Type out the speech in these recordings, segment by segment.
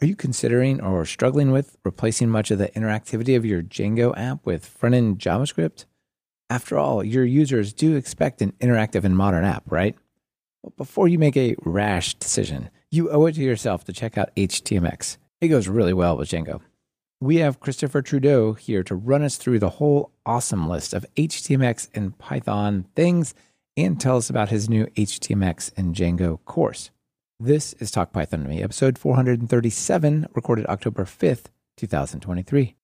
Are you considering or struggling with replacing much of the interactivity of your Django app with front end JavaScript? After all, your users do expect an interactive and modern app, right? But before you make a rash decision, you owe it to yourself to check out HTMX. It goes really well with Django. We have Christopher Trudeau here to run us through the whole awesome list of HTMX and Python things and tell us about his new HTMX and Django course. This is Talk Python to Me, episode 437, recorded October 5th, 2023.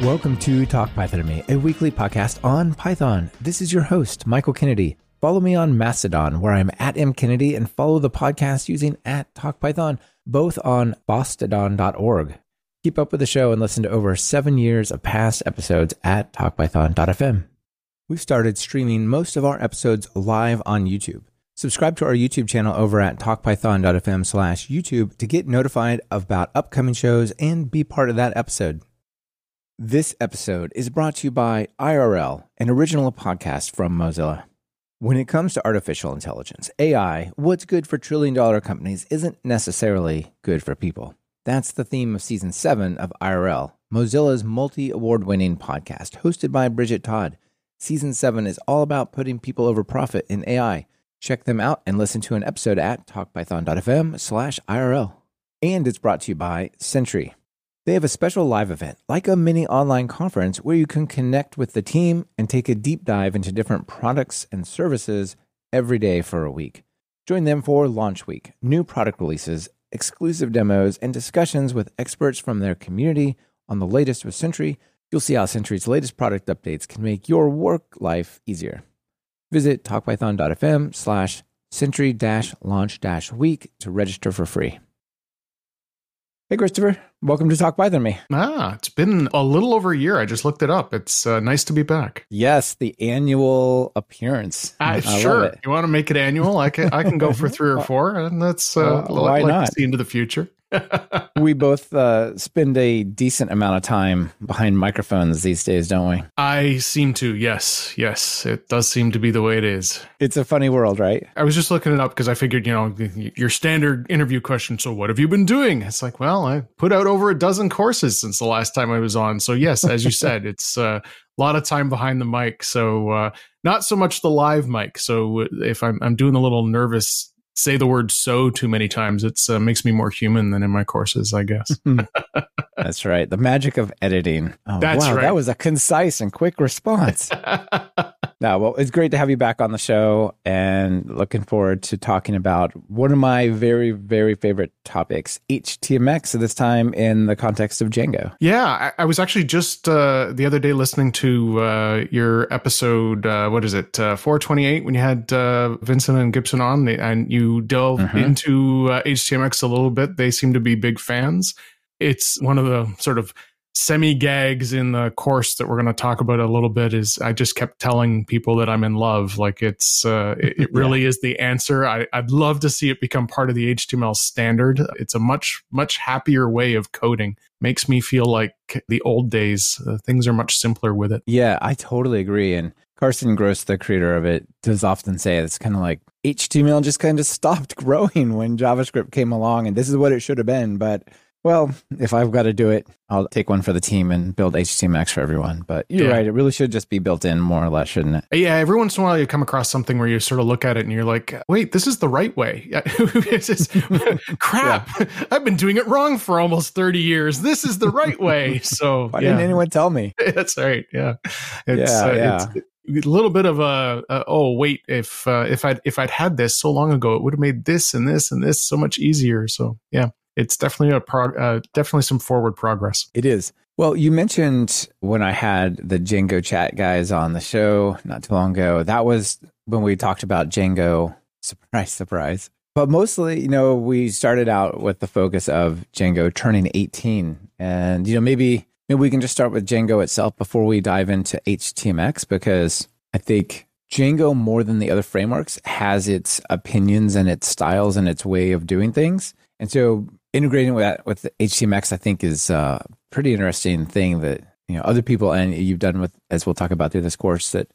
Welcome to Talk Python to Me, a weekly podcast on Python. This is your host, Michael Kennedy. Follow me on Mastodon, where I'm at mkennedy, and follow the podcast using at TalkPython, both on fosstodon.org. Keep up with the show and listen to over seven years of past episodes at talkpython.fm. We've started streaming most of our episodes live on YouTube. Subscribe to our YouTube channel over at talkpython.fm slash YouTube to get notified about upcoming shows and be part of that episode. This episode is brought to you by IRL, an original podcast from Mozilla. When it comes to artificial intelligence, AI, what's good for trillion dollar companies isn't necessarily good for people. That's the theme of season seven of IRL, Mozilla's multi award winning podcast, hosted by Bridget Todd. Season seven is all about putting people over profit in AI. Check them out and listen to an episode at talkpython.fm slash IRL. And it's brought to you by Sentry. They have a special live event, like a mini online conference, where you can connect with the team and take a deep dive into different products and services every day for a week. Join them for Launch Week, new product releases, exclusive demos, and discussions with experts from their community on the latest with Sentry. You'll see how Sentry's latest product updates can make your work life easier. Visit talkpython.fm slash sentry launch week to register for free. Hey, Christopher. Welcome to Talk Python Me. Ah, it's been a little over a year. I just looked it up. It's uh, nice to be back. Yes, the annual appearance. Uh, sure. You want to make it annual? I can. I can go for three or four, and that's uh, uh why like not? see into the future. we both uh, spend a decent amount of time behind microphones these days, don't we? I seem to, yes. Yes, it does seem to be the way it is. It's a funny world, right? I was just looking it up because I figured, you know, your standard interview question. So, what have you been doing? It's like, well, I put out over a dozen courses since the last time I was on. So, yes, as you said, it's uh, a lot of time behind the mic. So, uh, not so much the live mic. So, if I'm, I'm doing a little nervous say the word so too many times. It uh, makes me more human than in my courses, I guess. That's right. The magic of editing. Oh, That's wow, right. That was a concise and quick response. no, well, it's great to have you back on the show and looking forward to talking about one of my very, very favorite topics, HTMX, this time in the context of Django. Yeah, I, I was actually just uh, the other day listening to uh, your episode, uh, what is it, uh, 428, when you had uh, Vincent and Gibson on, and you delved mm-hmm. into HTMX uh, a little bit. They seem to be big fans it's one of the sort of semi gags in the course that we're going to talk about a little bit is I just kept telling people that I'm in love. Like it's, uh, it, it really yeah. is the answer. I, would love to see it become part of the HTML standard. It's a much, much happier way of coding. Makes me feel like the old days. Uh, things are much simpler with it. Yeah, I totally agree. And Carson Gross, the creator of it, does often say it's kind of like HTML just kind of stopped growing when JavaScript came along, and this is what it should have been. But well, if I've got to do it, I'll take one for the team and build HTMX for everyone. But you're yeah. right; it really should just be built in more or less, shouldn't it? Yeah. Every once in a while, you come across something where you sort of look at it and you're like, "Wait, this is the right way." just, crap! Yeah. I've been doing it wrong for almost thirty years. This is the right way. So why yeah. didn't anyone tell me? That's right. Yeah. It's, yeah. Uh, yeah. It's, a little bit of a, a oh wait if uh, if I if I'd had this so long ago it would have made this and this and this so much easier so yeah it's definitely a prog- uh, definitely some forward progress. It is. Well, you mentioned when I had the Django chat guys on the show not too long ago. That was when we talked about Django. Surprise, surprise. But mostly, you know, we started out with the focus of Django turning 18. And, you know, maybe maybe we can just start with Django itself before we dive into HTMX because I think Django more than the other frameworks has its opinions and its styles and its way of doing things. And so integrating with that with HTMX, I think is a pretty interesting thing that you know other people and you've done with as we'll talk about through this course that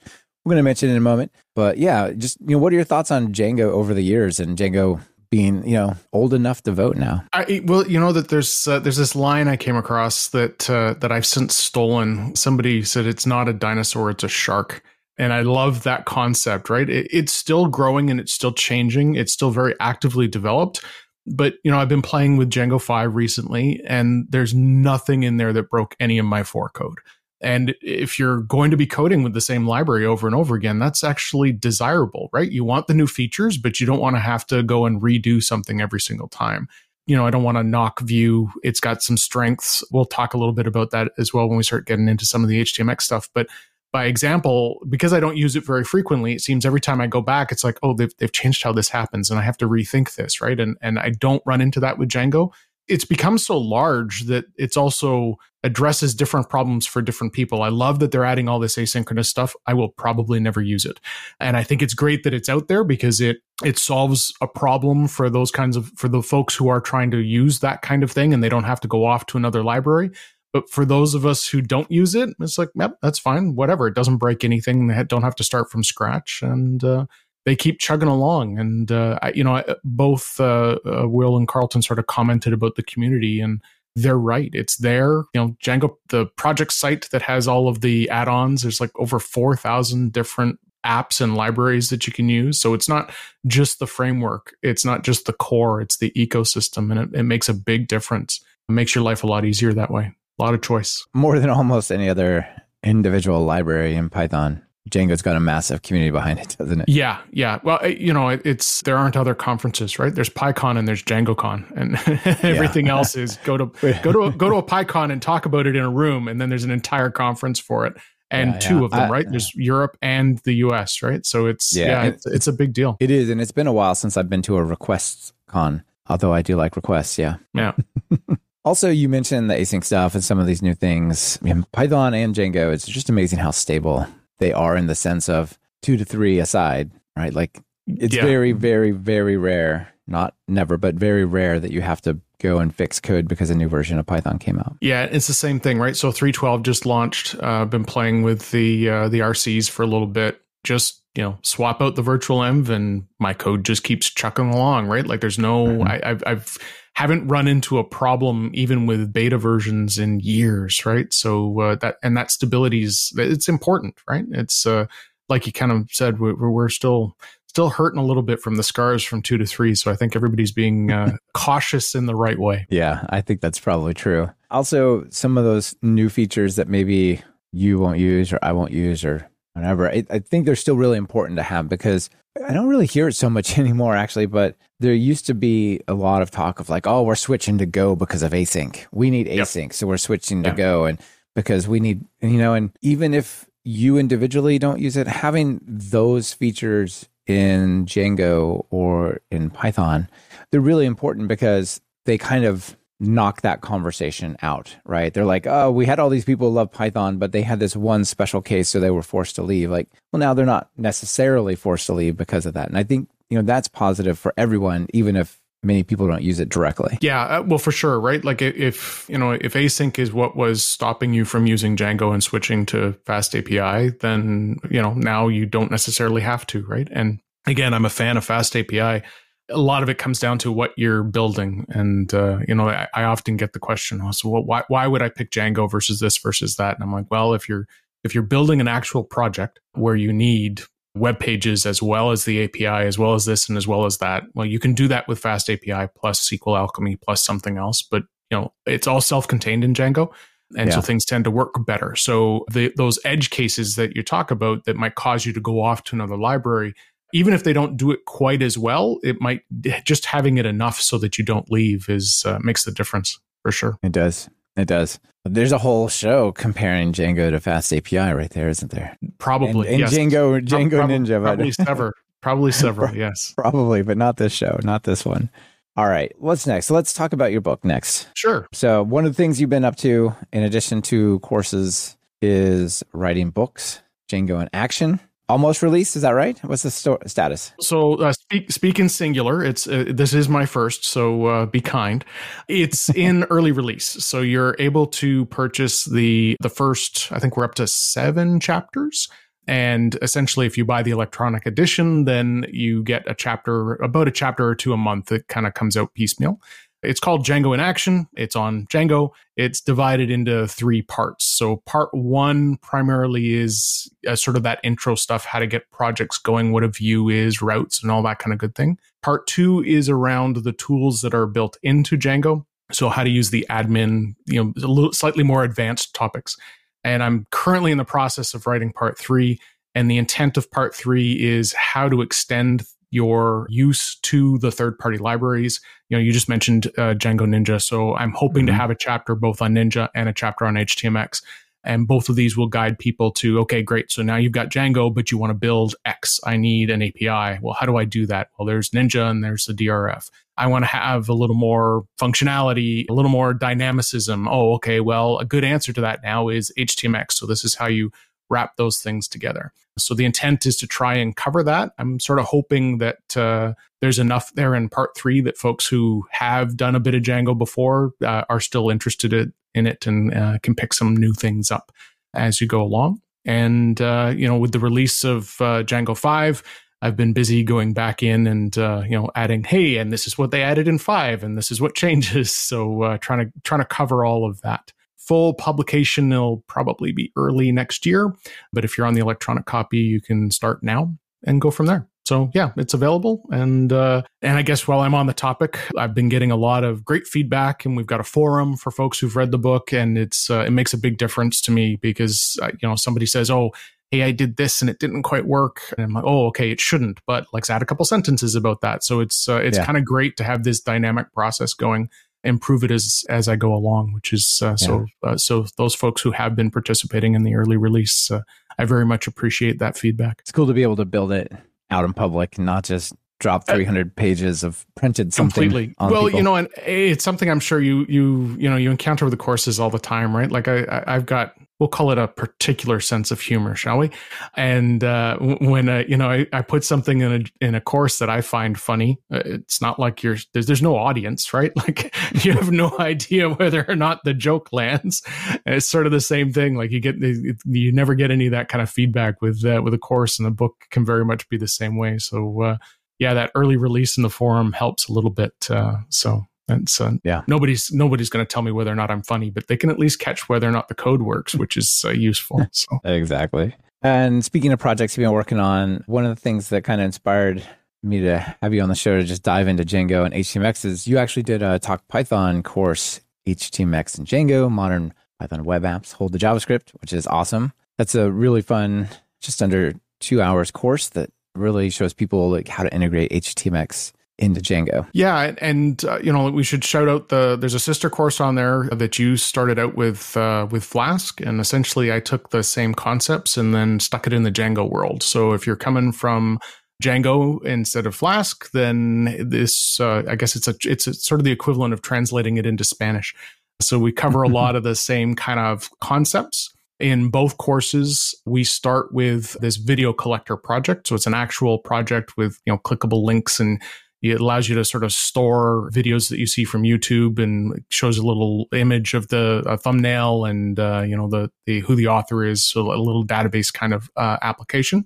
we're going to mention in a moment. But yeah, just you know, what are your thoughts on Django over the years and Django being you know old enough to vote now? I well, you know that there's uh, there's this line I came across that uh, that I've since stolen. Somebody said it's not a dinosaur, it's a shark. And I love that concept, right? It, it's still growing and it's still changing. It's still very actively developed. But, you know, I've been playing with Django 5 recently, and there's nothing in there that broke any of my four code. And if you're going to be coding with the same library over and over again, that's actually desirable, right? You want the new features, but you don't want to have to go and redo something every single time. You know, I don't want to knock Vue. It's got some strengths. We'll talk a little bit about that as well when we start getting into some of the HTMX stuff. But by example, because I don't use it very frequently, it seems every time I go back, it's like, oh, they've, they've changed how this happens and I have to rethink this, right? And, and I don't run into that with Django it's become so large that it's also addresses different problems for different people. I love that they're adding all this asynchronous stuff. I will probably never use it. And I think it's great that it's out there because it it solves a problem for those kinds of for the folks who are trying to use that kind of thing and they don't have to go off to another library. But for those of us who don't use it, it's like, yep, that's fine. Whatever. It doesn't break anything. They don't have to start from scratch. And uh, they keep chugging along. And uh, I, you know, both uh, uh, Will and Carlton sort of commented about the community, and they're right. It's there. You know, Django, the project site that has all of the add-ons. There's like over four thousand different apps and libraries that you can use. So it's not just the framework. It's not just the core. It's the ecosystem, and it, it makes a big difference. It makes your life a lot easier that way. A lot of choice. More than almost any other individual library in Python. Django's got a massive community behind it, doesn't it? Yeah, yeah. Well, you know, it's there aren't other conferences, right? There's PyCon and there's DjangoCon, and everything yeah. else is go to go to a, go to a PyCon and talk about it in a room, and then there's an entire conference for it, and yeah, two yeah. of them, right? there's Europe and the US, right? So it's yeah, it's, it's a big deal. It is, and it's been a while since I've been to a requests con. Although I do like requests, yeah. Yeah. Also, you mentioned the async stuff and some of these new things. in Python and Django, it's just amazing how stable they are in the sense of two to three aside, right? Like it's yeah. very, very, very rare, not never, but very rare that you have to go and fix code because a new version of Python came out. Yeah, it's the same thing, right? So 312 just launched. I've uh, been playing with the uh, the RCs for a little bit. Just you know, swap out the virtual env, and my code just keeps chucking along, right? Like there's no, mm-hmm. I, I've, I've haven't run into a problem even with beta versions in years, right? So uh, that and that stability is it's important, right? It's uh, like you kind of said, we're, we're still still hurting a little bit from the scars from two to three. So I think everybody's being uh, cautious in the right way. Yeah, I think that's probably true. Also, some of those new features that maybe you won't use or I won't use or whatever, I, I think they're still really important to have because I don't really hear it so much anymore, actually, but there used to be a lot of talk of like, oh, we're switching to Go because of async. We need async, yep. so we're switching to. Go, and because we need, you know, and even if you individually don't use it, having those features in Django or in Python, they're really important because they kind of knock that conversation out, right? They're like, oh, we had all these people love Python, but they had this one special case, so they were forced to leave. Like, well, now they're not necessarily forced to leave because of that. And I think, you know, that's positive for everyone, even if many people don't use it directly. Yeah, uh, well, for sure, right? Like if, you know, if async is what was stopping you from using Django and switching to Fast API, then, you know, now you don't necessarily have to, right? And again, I'm a fan of Fast API a lot of it comes down to what you're building. And, uh, you know, I, I, often get the question, oh, so why, why would I pick Django versus this versus that? And I'm like, well, if you're, if you're building an actual project where you need web pages as well as the API, as well as this and as well as that, well, you can do that with Fast API plus SQL Alchemy plus something else. But, you know, it's all self-contained in Django. And yeah. so things tend to work better. So the, those edge cases that you talk about that might cause you to go off to another library, even if they don't do it quite as well, it might just having it enough so that you don't leave is uh, makes the difference for sure. It does. It does. There's a whole show comparing Django to Fast API right there, isn't there? Probably. And, and yes. Django, Django Pro- Ninja. Probably several. Probably several. yes. Probably, but not this show. Not this one. All right. What's next? So let's talk about your book next. Sure. So one of the things you've been up to, in addition to courses, is writing books. Django in Action almost released. Is that right? What's the sto- status? So uh, speak speak in singular. It's uh, this is my first, so uh, be kind. It's in early release, so you're able to purchase the the first. I think we're up to seven chapters. And essentially, if you buy the electronic edition, then you get a chapter, about a chapter or two a month. It kind of comes out piecemeal. It's called Django in Action. It's on Django. It's divided into three parts. So, part one primarily is uh, sort of that intro stuff, how to get projects going, what a view is, routes, and all that kind of good thing. Part two is around the tools that are built into Django. So, how to use the admin, you know, little slightly more advanced topics. And I'm currently in the process of writing part three. And the intent of part three is how to extend your use to the third party libraries. You know, you just mentioned uh, Django Ninja. So I'm hoping mm-hmm. to have a chapter both on Ninja and a chapter on HTMX. And both of these will guide people to, okay, great. So now you've got Django, but you want to build X. I need an API. Well, how do I do that? Well, there's Ninja and there's the DRF. I want to have a little more functionality, a little more dynamicism. Oh, okay. Well, a good answer to that now is HTMX. So this is how you wrap those things together. So the intent is to try and cover that. I'm sort of hoping that uh, there's enough there in part three that folks who have done a bit of Django before uh, are still interested in it and uh, can pick some new things up as you go along. And uh, you know, with the release of uh, Django five, I've been busy going back in and uh, you know adding, hey, and this is what they added in five, and this is what changes. So trying to trying to cover all of that. Full publication will probably be early next year, but if you're on the electronic copy, you can start now and go from there. So yeah, it's available, and uh, and I guess while I'm on the topic, I've been getting a lot of great feedback, and we've got a forum for folks who've read the book, and it's uh, it makes a big difference to me because uh, you know somebody says, oh. Hey, I did this and it didn't quite work. And I'm like, oh, okay, it shouldn't, but let's add a couple sentences about that. So it's uh, it's yeah. kind of great to have this dynamic process going improve it as as I go along, which is uh, yeah. so uh, so those folks who have been participating in the early release, uh, I very much appreciate that feedback. It's cool to be able to build it out in public, not just drop uh, 300 pages of printed something completely well people. you know and it's something i'm sure you you you know you encounter with the courses all the time right like i i've got we'll call it a particular sense of humor, shall we? And uh, when uh, you know I, I, put something in a in a course that I find funny, uh, it's not like you're there's there's no audience, right? Like you have no idea whether or not the joke lands. And it's sort of the same thing. Like you get you never get any of that kind of feedback with uh, with a course, and the book can very much be the same way. So uh, yeah, that early release in the forum helps a little bit. Uh, so and so yeah, nobody's nobody's going to tell me whether or not I'm funny, but they can at least catch whether or not the code works, which is uh, useful. So exactly. And speaking of projects you've been working on, one of the things that kind of inspired me to have you on the show to just dive into Django and HTMX is you actually did a Talk Python course, HTMX and Django, modern Python web apps, hold the JavaScript, which is awesome. That's a really fun, just under two hours course that really shows people like how to integrate HTMX into Django. Yeah, and uh, you know we should shout out the there's a sister course on there that you started out with uh, with Flask, and essentially I took the same concepts and then stuck it in the Django world. So if you're coming from Django instead of Flask, then this uh, I guess it's a it's a, sort of the equivalent of translating it into Spanish. So we cover a lot of the same kind of concepts. In both courses, we start with this video collector project. So it's an actual project with you know clickable links and it allows you to sort of store videos that you see from YouTube and shows a little image of the thumbnail and uh, you know the, the who the author is, so a little database kind of uh, application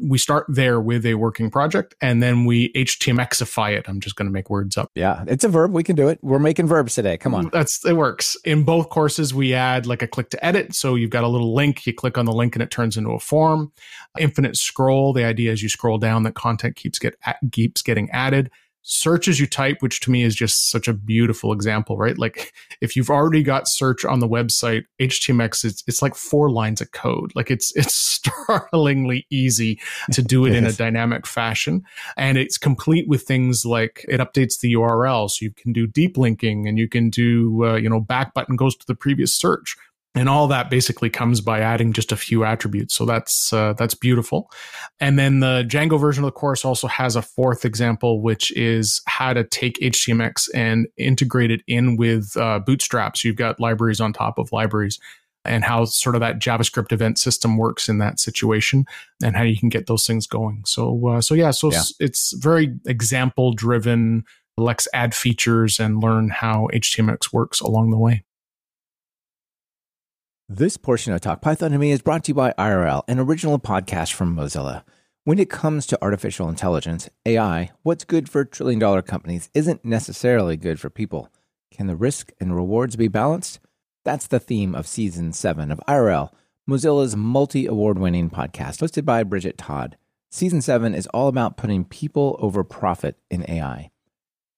we start there with a working project and then we HTMXify it. I'm just going to make words up. Yeah, it's a verb. We can do it. We're making verbs today. Come on. That's it works. In both courses, we add like a click to edit. So you've got a little link. You click on the link and it turns into a form. Infinite scroll. The idea is you scroll down, that content keeps get keeps getting added search as you type, which to me is just such a beautiful example, right? Like if you've already got search on the website, HTMX, it's, it's like four lines of code. Like it's, it's startlingly easy to do it in a dynamic fashion. And it's complete with things like it updates the URL. So you can do deep linking and you can do, uh, you know, back button goes to the previous search and all that basically comes by adding just a few attributes so that's uh, that's beautiful and then the django version of the course also has a fourth example which is how to take htmx and integrate it in with uh, bootstrap so you've got libraries on top of libraries and how sort of that JavaScript event system works in that situation and how you can get those things going. So, uh, so yeah, so yeah. it's very example driven. Let's add features and learn how HTMX works along the way. This portion of Talk Python to Me is brought to you by IRL, an original podcast from Mozilla. When it comes to artificial intelligence, AI, what's good for trillion dollar companies isn't necessarily good for people. Can the risk and rewards be balanced? That's the theme of season seven of IRL, Mozilla's multi award winning podcast, hosted by Bridget Todd. Season seven is all about putting people over profit in AI.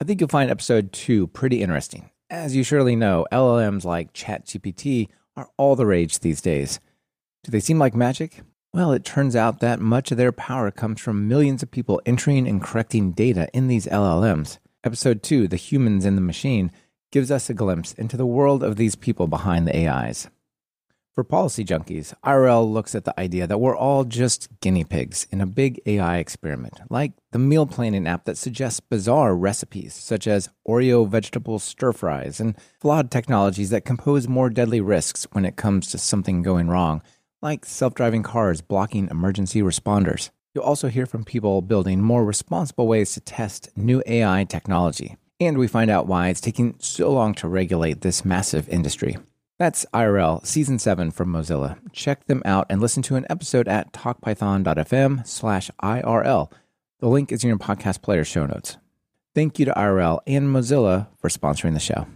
I think you'll find episode two pretty interesting. As you surely know, LLMs like ChatGPT are all the rage these days. Do they seem like magic? Well, it turns out that much of their power comes from millions of people entering and correcting data in these LLMs. Episode 2, The Humans in the Machine, gives us a glimpse into the world of these people behind the AIs. For policy junkies, IRL looks at the idea that we're all just guinea pigs in a big AI experiment, like the meal planning app that suggests bizarre recipes, such as Oreo vegetable stir fries, and flawed technologies that compose more deadly risks when it comes to something going wrong, like self driving cars blocking emergency responders. You'll also hear from people building more responsible ways to test new AI technology. And we find out why it's taking so long to regulate this massive industry. That's IRL Season 7 from Mozilla. Check them out and listen to an episode at talkpython.fm slash IRL. The link is in your podcast player show notes. Thank you to IRL and Mozilla for sponsoring the show.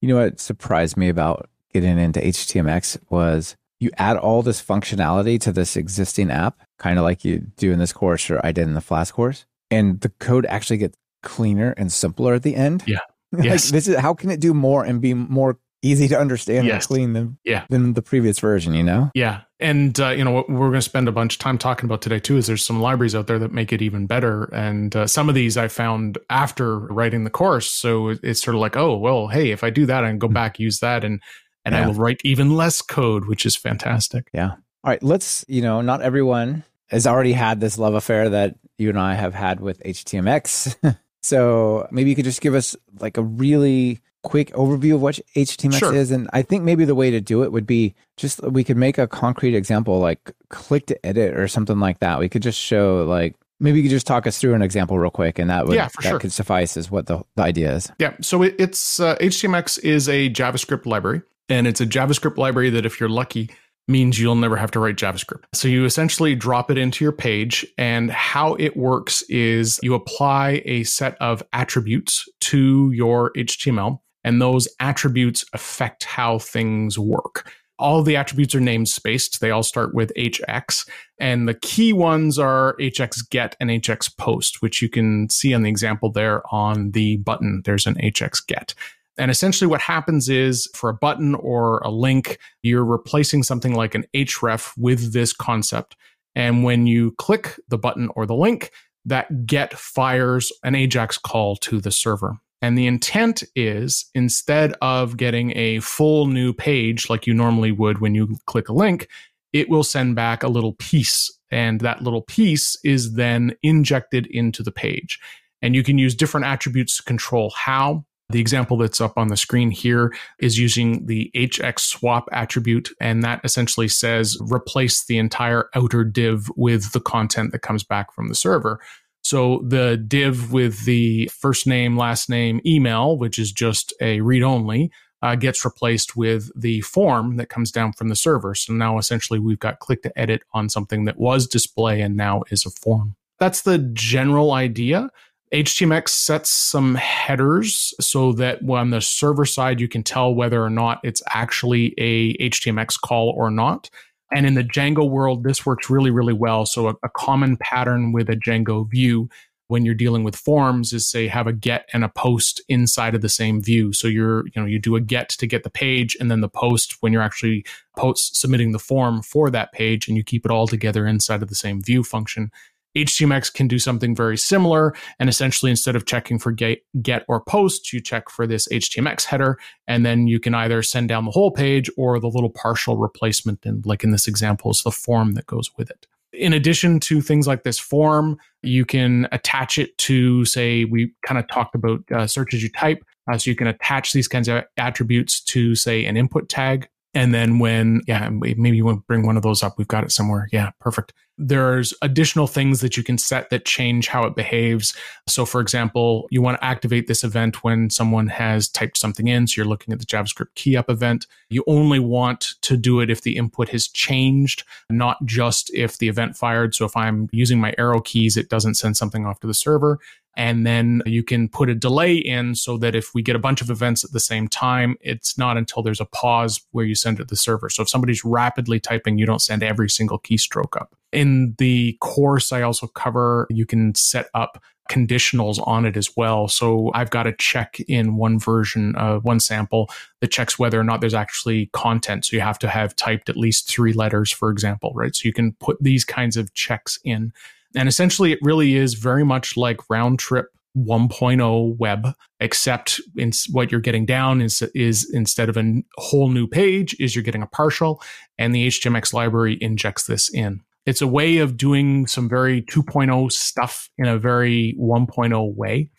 You know what surprised me about getting into HTMX was you add all this functionality to this existing app, kind of like you do in this course or I did in the Flask course, and the code actually gets cleaner and simpler at the end. Yeah. like Yes. this is how can it do more and be more easy to understand Yes. and clean than Yeah. than the previous version, you know? Yeah. And, uh, you know, what we're going to spend a bunch of time talking about today, too, is there's some libraries out there that make it even better. And uh, some of these I found after writing the course. So it's sort of like, oh, well, hey, if I do that, I can go back, use that, and and I will write even less code, which is fantastic. Yeah. All right, let's, you know, not everyone has already had this love affair that you and I have had with HTMX. so maybe you could just give us like a really quick overview of what HTMX Sure. is. And I think maybe the way to do it would be just we could make a concrete example like click to edit or something like that. We could just show like maybe you could just talk us through an example real quick and that would Yeah, for that sure. could suffice as what the, the idea is. Yeah. So it, it's uh, HTMX is a JavaScript library, and it's a JavaScript library that, if you're lucky, means you'll never have to write JavaScript. So you essentially drop it into your page, and how it works is you apply a set of attributes to your HTML, and those attributes affect how things work. All the attributes are namespaced. They all start with HX. And the key ones are HX get and HX post, which you can see on the example there on the button. There's an HX get. And essentially, what happens is for a button or a link, you're replacing something like an href with this concept. And when you click the button or the link, that get fires an AJAX call to the server. And the intent is instead of getting a full new page like you normally would when you click a link, it will send back a little piece. And that little piece is then injected into the page. And you can use different attributes to control how. The example that's up on the screen here is using the HX swap attribute, and that essentially says replace the entire outer div with the content that comes back from the server. So the div with the first name, last name, email, which is just a read only, uh, gets replaced with the form that comes down from the server. So now essentially we've got click to edit on something that was display and now is a form. That's the general idea. HTMX sets some headers so that on the server side, you can tell whether or not it's actually a HTMX call or not. And in the Django world, this works really, really well. So a, a common pattern with a Django view when you're dealing with forms is say have a get and a post inside of the same view. So you're, you know, you do a get to get the page and then the post when you're actually post submitting the form for that page and you keep it all together inside of the same view function. HTMX can do something very similar. And essentially, instead of checking for get, get or post, you check for this HTMX header. And then you can either send down the whole page or the little partial replacement. And like in this example, is the form that goes with it. In addition to things like this form, you can attach it to, say, we kind of talked about uh, search as you type. Uh, so you can attach these kinds of attributes to, say, an input tag. And then when, yeah, maybe you want to bring one of those up. We've got it somewhere. Yeah, perfect. There's additional things that you can set that change how it behaves. So, for example, you want to activate this event when someone has typed something in. So, you're looking at the JavaScript key up event. You only want to do it if the input has changed, not just if the event fired. So, if I'm using my arrow keys, it doesn't send something off to the server. And then you can put a delay in so that if we get a bunch of events at the same time, it's not until there's a pause where you send it to the server. So if somebody's rapidly typing, you don't send every single keystroke up. In the course, I also cover you can set up conditionals on it as well. So I've got a check in one version, uh, one sample that checks whether or not there's actually content. So you have to have typed at least three letters, for example, right? So you can put these kinds of checks in. And essentially, it really is very much like round trip 1.0 web, except in what you're getting down is, is instead of a whole new page, is you're getting a partial, and the HTMX library injects this in. It's a way of doing some very 2.0 stuff in a very 1.0 way,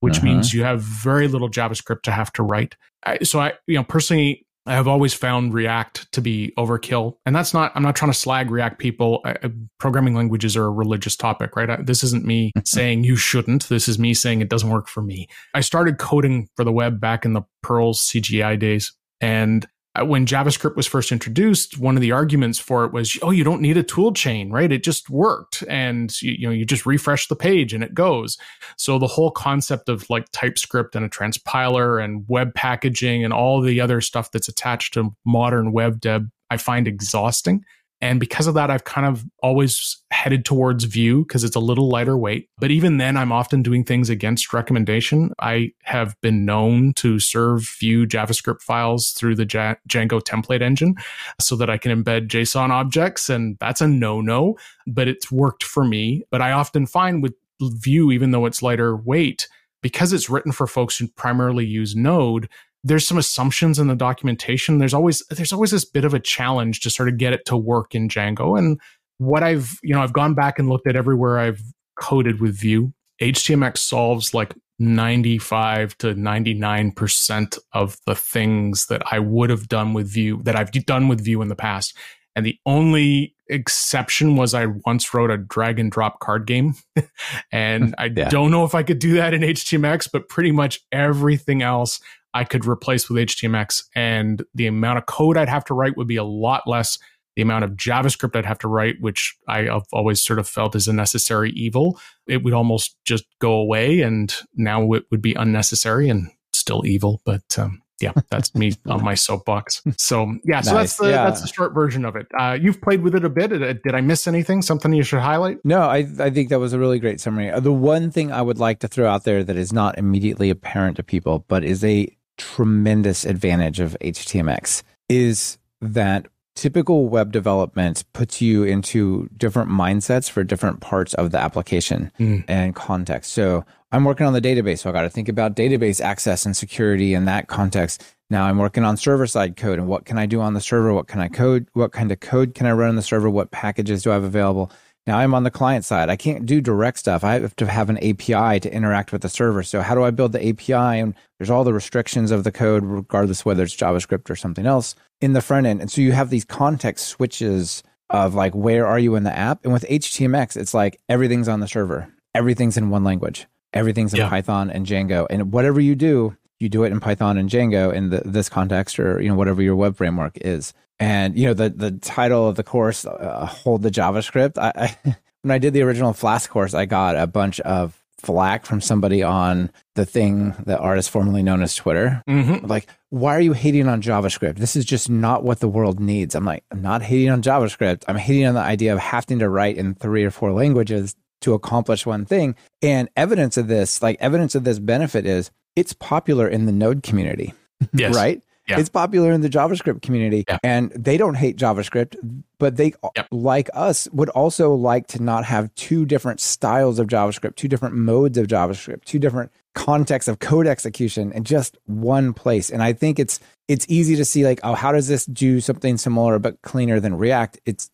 which uh-huh. means you have very little JavaScript to have to write. I, so I, you know, personally, I have always found React to be overkill. And that's not, I'm not trying to slag React people. I, programming languages are a religious topic, right? I, this isn't me saying you shouldn't. This is me saying it doesn't work for me. I started coding for the web back in the Perl CGI days. And Uh, when JavaScript was first introduced, one of the arguments for it was, oh, you don't need a tool chain, right? It just worked. And you, you, know, you just refresh the page and it goes. So the whole concept of like TypeScript and a transpiler and web packaging and all the other stuff that's attached to modern web dev, I find exhausting. And because of that, I've kind of always headed towards Vue because it's a little lighter weight. But even then, I'm often doing things against recommendation. I have been known to serve Vue JavaScript files through the Django template engine so that I can embed JSON objects. And that's a no no, but it's worked for me. But I often find with Vue, even though it's lighter weight, because it's written for folks who primarily use Node, there's some assumptions in the documentation. There's always there's always this bit of a challenge to sort of get it to work in Django. And what I've you know I've gone back and looked at everywhere I've coded with Vue. HTMX solves like 95 to 99% of the things that I would have done with Vue that I've done with Vue in the past. And the only exception was I once wrote a drag and drop card game. and hmm, I yeah. don't know if I could do that in HTMX, but pretty much everything else I could replace with HTMX, and the amount of code I'd have to write would be a lot less. The amount of JavaScript I'd have to write, which I have always sort of felt is a necessary evil, it would almost just go away, and now it would be unnecessary and still evil. But um, yeah, that's me on my soapbox. So yeah, so nice. that's the yeah. that's the short version of it. Uh, you've played with it a bit. Did I miss anything? Something you should highlight? No, I I think that was a really great summary. Uh, the one thing I would like to throw out there that is not immediately apparent to people, but is a tremendous advantage of HTMX is that typical web development puts you into different mindsets for different parts of the application mm. and context. So I'm working on the database, so I got to think about database access and security in that context. Now I'm working on server side code and what can I do on the server? What can I code? What kind of code can I run on the server? What packages do I have available? Now I'm on the client side. I can't do direct stuff. I have to have an API to interact with the server. So how do I build the API? And there's all the restrictions of the code, regardless whether it's JavaScript or something else in the front end. And so you have these context switches of like, where are you in the app? And with HTMX, it's like everything's on the server. Everything's in one language. Everything's in yeah. Python and Django. And whatever you do, you do it in Python and Django in the, this context or, you know, whatever your web framework is. And you know the the title of the course, uh, "Hold the JavaScript." I, I, when I did the original Flask course, I got a bunch of flack from somebody on the thing that artist formerly known as Twitter. Mm-hmm. Like, why are you hating on JavaScript? This is just not what the world needs. I'm like, I'm not hating on JavaScript. I'm hating on the idea of having to write in three or four languages to accomplish one thing. And evidence of this, like evidence of this benefit is it's popular in the node community. Yes. right? Yeah. It's popular in the JavaScript community yeah. and they don't hate JavaScript, but they, yep. like us, would also like to not have two different styles of JavaScript, two different modes of JavaScript, two different contexts of code execution in just one place. And I think it's it's easy to see like, oh, how does this do something similar but cleaner than React? It's it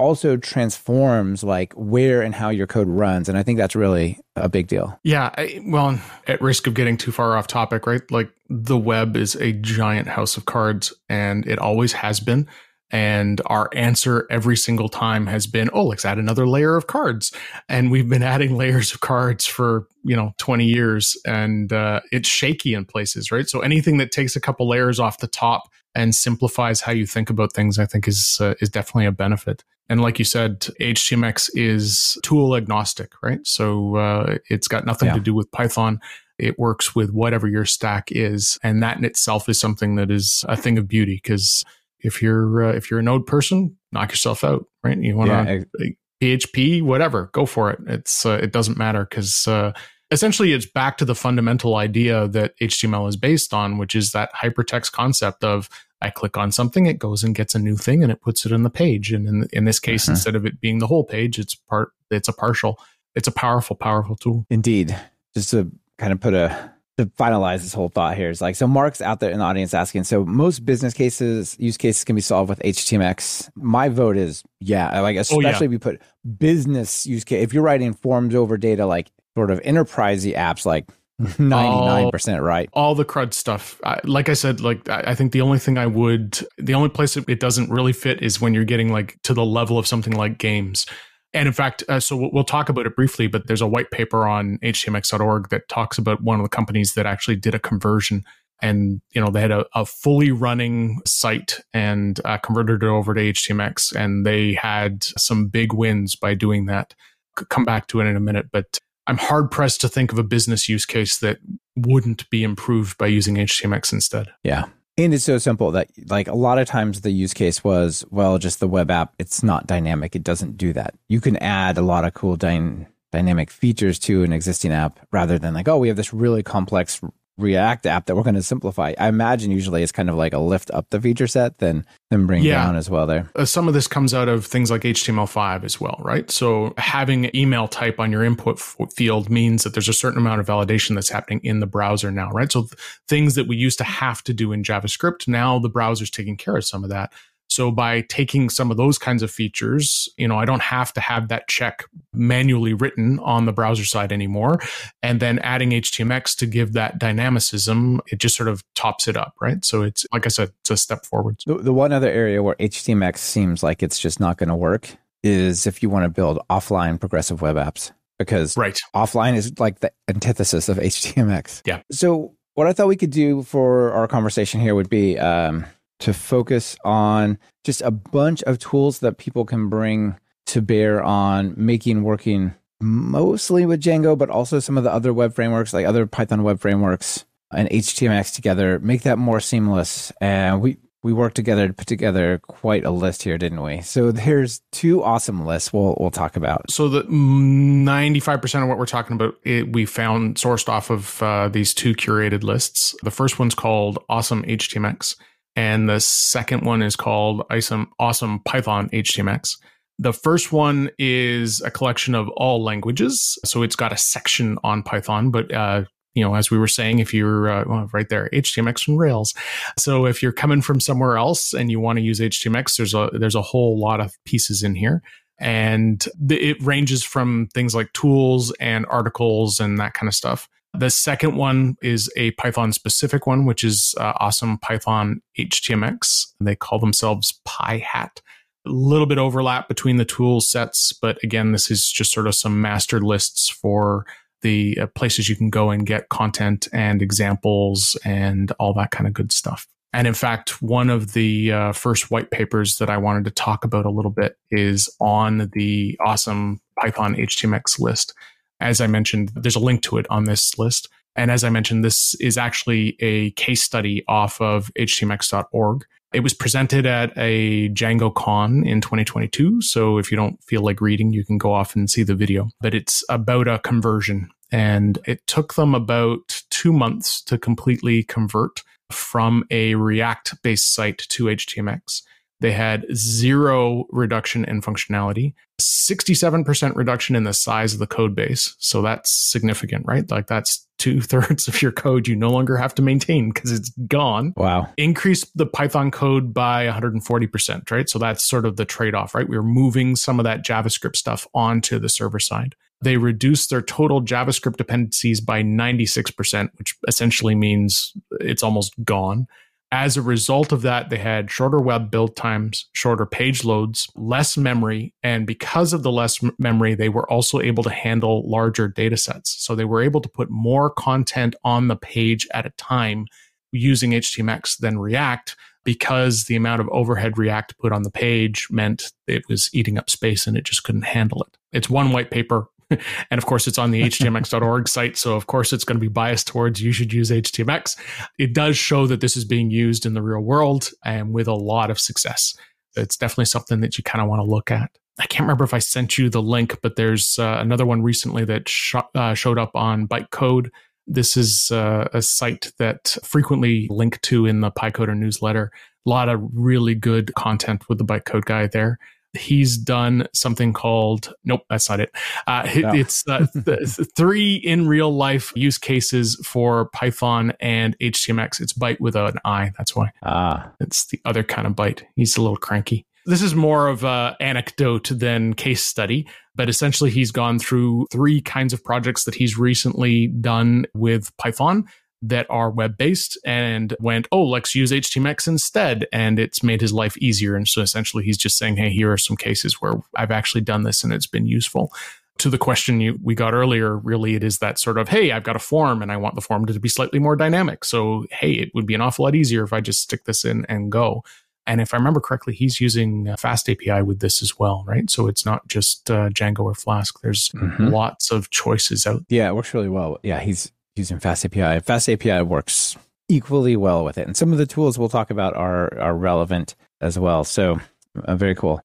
also transforms like where and how your code runs. And I think that's really a big deal. Yeah. I, well, at risk of getting too far off topic, right? Like the web is a giant house of cards and it always has been. And our answer every single time has been, oh, let's add another layer of cards. And we've been adding layers of cards for, you know, 20 years and uh, it's shaky in places, right? So anything that takes a couple layers off the top and simplifies how you think about things, I think is, uh, is definitely a benefit. And like you said, HTMX is tool agnostic, right? So uh, it's got nothing yeah. to do with Python. It works with whatever your stack is. And that in itself is something that is a thing of beauty because if you're uh, if you're a node person, knock yourself out, right? You want to yeah, PHP, whatever, go for it. It's uh, it doesn't matter because uh, essentially it's back to the fundamental idea that HTML is based on, which is that hypertext concept of I click on something, it goes and gets a new thing, and it puts it in the page. And in in this case, mm-hmm. instead of it being the whole page, it's part it's a partial. It's a powerful, powerful tool. Indeed. Just to kind of put a to finalize this whole thought here is like so mark's out there in the audience asking so most business cases use cases can be solved with htmx my vote is yeah like especially oh, yeah. if you put business use case if you're writing forms over data like sort of enterprisey apps like 99% all, right all the crud stuff I, like i said like I, I think the only thing i would the only place it doesn't really fit is when you're getting like to the level of something like games and in fact, uh, so we'll, we'll, talk about it briefly, but there's a white paper on htmx.org that talks about one of the companies that actually did a conversion. And, you know, they had a, a fully running site and uh, converted it over to HTMX. And they had some big wins by doing that. come back to it in a minute. But I'm hard pressed to think of a business use case that wouldn't be improved by using HTMX instead. Yeah. And it's so simple that like a lot of times the use case was, well, just the web app, it's not dynamic. It doesn't do that. You can add a lot of cool dy- dynamic features to an existing app rather than like, oh, we have this really complex React app that we're going to simplify. I imagine usually it's kind of like a lift up the feature set then than bring yeah. down as well there. Uh, some of this comes out of things like HTML5 as well, right? So having email type on your input f- field means that there's a certain amount of validation that's happening in the browser now, right? So th- things that we used to have to do in JavaScript, now the browser's taking care of some of that. So by taking some of those kinds of features, you know, I don't have to have that check manually written on the browser side anymore. And then adding HTMX to give that dynamicism, it just sort of tops it up, right? So it's, like I said, it's a step forward. The, the one other area where HTMX seems like it's just not going to work is if you want to build offline progressive web apps because right. offline is like the antithesis of HTMX. Yeah. So what I thought we could do for our conversation here would be um, to focus on just a bunch of tools that people can bring to bear on making working mostly with Django, but also some of the other web frameworks, like other Python web frameworks and HTMX together, make that more seamless. And we we worked together to put together quite a list here, didn't we? So there's two awesome lists we'll we'll talk about. So the 95% of what we're talking about it, we found sourced off of uh, these two curated lists. The first one's called Awesome HTMX and the second one is called Awesome, awesome Python HTMX. The first one is a collection of all languages, so it's got a section on Python, but uh, you know, as we were saying, if you're uh, well, right there, HTMX and Rails. So if you're coming from somewhere else and you want to use HTMX, there's a there's a whole lot of pieces in here, and it ranges from things like tools and articles and that kind of stuff. The second one is a Python specific one, which is uh, awesome Python HTMX. They call themselves PyHat. A little bit overlap between the tool sets, but again, this is just sort of some master lists for the uh, places you can go and get content and examples and all that kind of good stuff. And in fact, one of the uh, first white papers that I wanted to talk about a little bit is on the awesome Python HTMX list. As I mentioned, there's a link to it on this list. And as I mentioned, this is actually a case study off of htmx.org. It was presented at a Django Con in 2022. So if you don't feel like reading, you can go off and see the video. But it's about a conversion. And it took them about two months to completely convert from a React based site to HTMX. They had zero reduction in functionality, 67% reduction in the size of the code base. So that's significant, right? Like that's two thirds of your code you no longer have to maintain because it's gone. Wow. Increase the Python code by 140%, right? So that's sort of the trade off, right? We're moving some of that JavaScript stuff onto the server side. They reduced their total JavaScript dependencies by 96%, which essentially means it's almost gone. As a result of that, they had shorter web build times, shorter page loads, less memory. And because of the less m- memory, they were also able to handle larger data sets. So they were able to put more content on the page at a time using HTMX than React because the amount of overhead React put on the page meant it was eating up space and it just couldn't handle it. It's one white paper and of course, it's on the htmx.org site. So, of course, it's going to be biased towards you should use HTMX. It does show that this is being used in the real world and with a lot of success. It's definitely something that you kind of want to look at. I can't remember if I sent you the link, but there's uh, another one recently that sh- uh, showed up on Bitecode. This is uh, a site that frequently linked to in the PyCoder newsletter. A lot of really good content with the Bitecode guy there he's done something called nope that's not it. Uh, it's uh, three in real life use cases for python and htmx it's byte with an i that's why. Ah. It's the other kind of byte. He's a little cranky. This is more of an anecdote than case study but essentially he's gone through three kinds of projects that he's recently done with python that are web based and went, oh, let's use HTMX instead. And it's made his life easier. And so essentially he's just saying, hey, here are some cases where I've actually done this and it's been useful. To the question you, we got earlier, really, it is that sort of, hey, I've got a form and I want the form to be slightly more dynamic. So, hey, it would be an awful lot easier if I just stick this in and go. And if I remember correctly, he's using Fast API with this as well, right? So it's not just uh, Django or Flask. There's mm-hmm. lots of choices out. Yeah, it works really well. Yeah, he's using Fast API. Fast API works equally well with it. And some of the tools we'll talk about are, are relevant as well. So uh, very cool.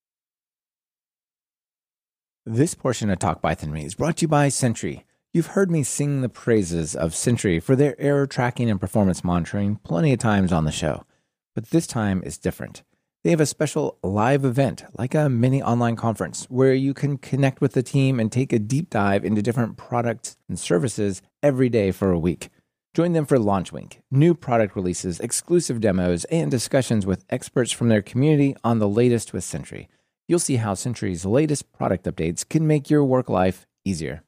This portion of Talk Python Me is brought to you by Sentry. You've heard me sing the praises of Sentry for their error tracking and performance monitoring plenty of times on the show. But this time is different. They have a special live event, like a mini online conference, where you can connect with the team and take a deep dive into different products and services every day for a week. Join them for Launch Week, new product releases, exclusive demos, and discussions with experts from their community on the latest with Sentry. You'll see how Sentry's latest product updates can make your work life easier.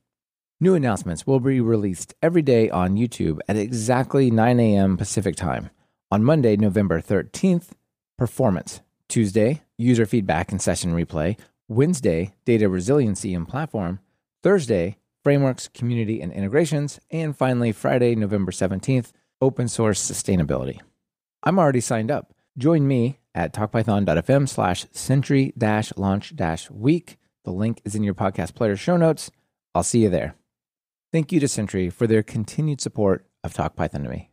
New announcements will be released every day on YouTube at exactly 9 a.m. Pacific Time. On Monday, November 13th, Performance Tuesday, user feedback and session replay. Wednesday, data resiliency and platform. Thursday, frameworks, community, and integrations. And finally, Friday, November 17th, open source sustainability. I'm already signed up. Join me at talkpython.fm slash sentry dash launch dash week. The link is in your podcast player show notes. I'll see you there. Thank you to Sentry for their continued support of Talk Python to me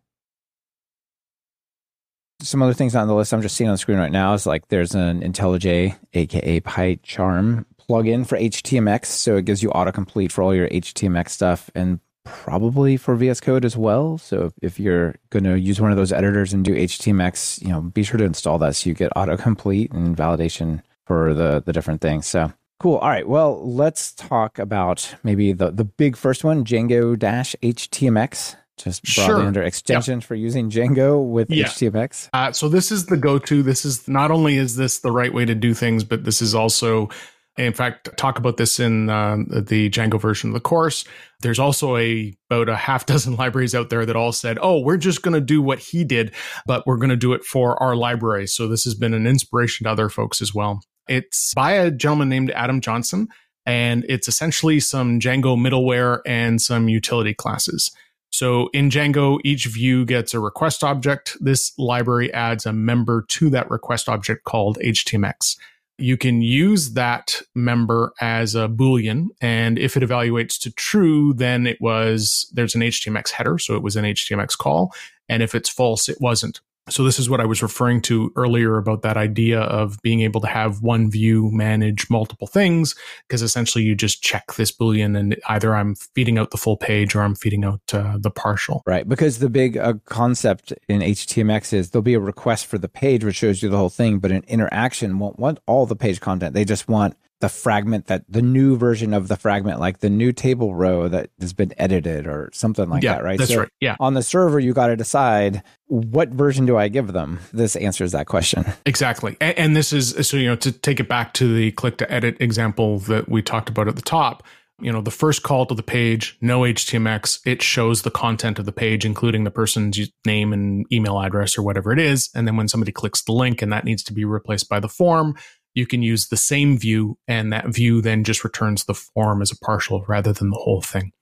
some other things on the list I'm just seeing on the screen right now is like there's an IntelliJ, aka PyCharm plugin for HTMX. So it gives you autocomplete for all your HTMX stuff and probably for VS Code as well. So if you're going to use one of those editors and do HTMX, you know, be sure to install that so you get autocomplete and validation for the the different things. So cool. All right. Well, let's talk about maybe the the big first one, Django dash HTMX just broadly sure. under extensions yep. for using Django with yeah. HTMX? Uh, so this is the go-to. This is not only is this the right way to do things, but this is also, in fact, talk about this in uh, the Django version of the course. There's also a about a half dozen libraries out there that all said, "Oh, we're just going to do what he did, but we're going to do it for our library." So this has been an inspiration to other folks as well. It's by a gentleman named Adam Johnson, and it's essentially some Django middleware and some utility classes. So in Django, each view gets a request object. This library adds a member to that request object called HTMX. You can use that member as a Boolean. And if it evaluates to true, then it was, there's an HTMX header. So it was an HTMX call. And if it's false, it wasn't. So this is what I was referring to earlier about that idea of being able to have one view manage multiple things, because essentially you just check this boolean and either I'm feeding out the full page or I'm feeding out uh, the partial. Right, because the big uh, concept in HTMX is there'll be a request for the page which shows you the whole thing, but an interaction won't want all the page content. They just want the fragment that the new version of the fragment, like the new table row that has been edited or something like yeah, that, right? That's so right. Yeah. On the server, you got to decide what version do I give them? This answers that question. Exactly. And, and this is so, you know, to take it back to the click to edit example that we talked about at the top you know the first call to the page no htmx it shows the content of the page including the person's name and email address or whatever it is and then when somebody clicks the link and that needs to be replaced by the form you can use the same view and that view then just returns the form as a partial rather than the whole thing.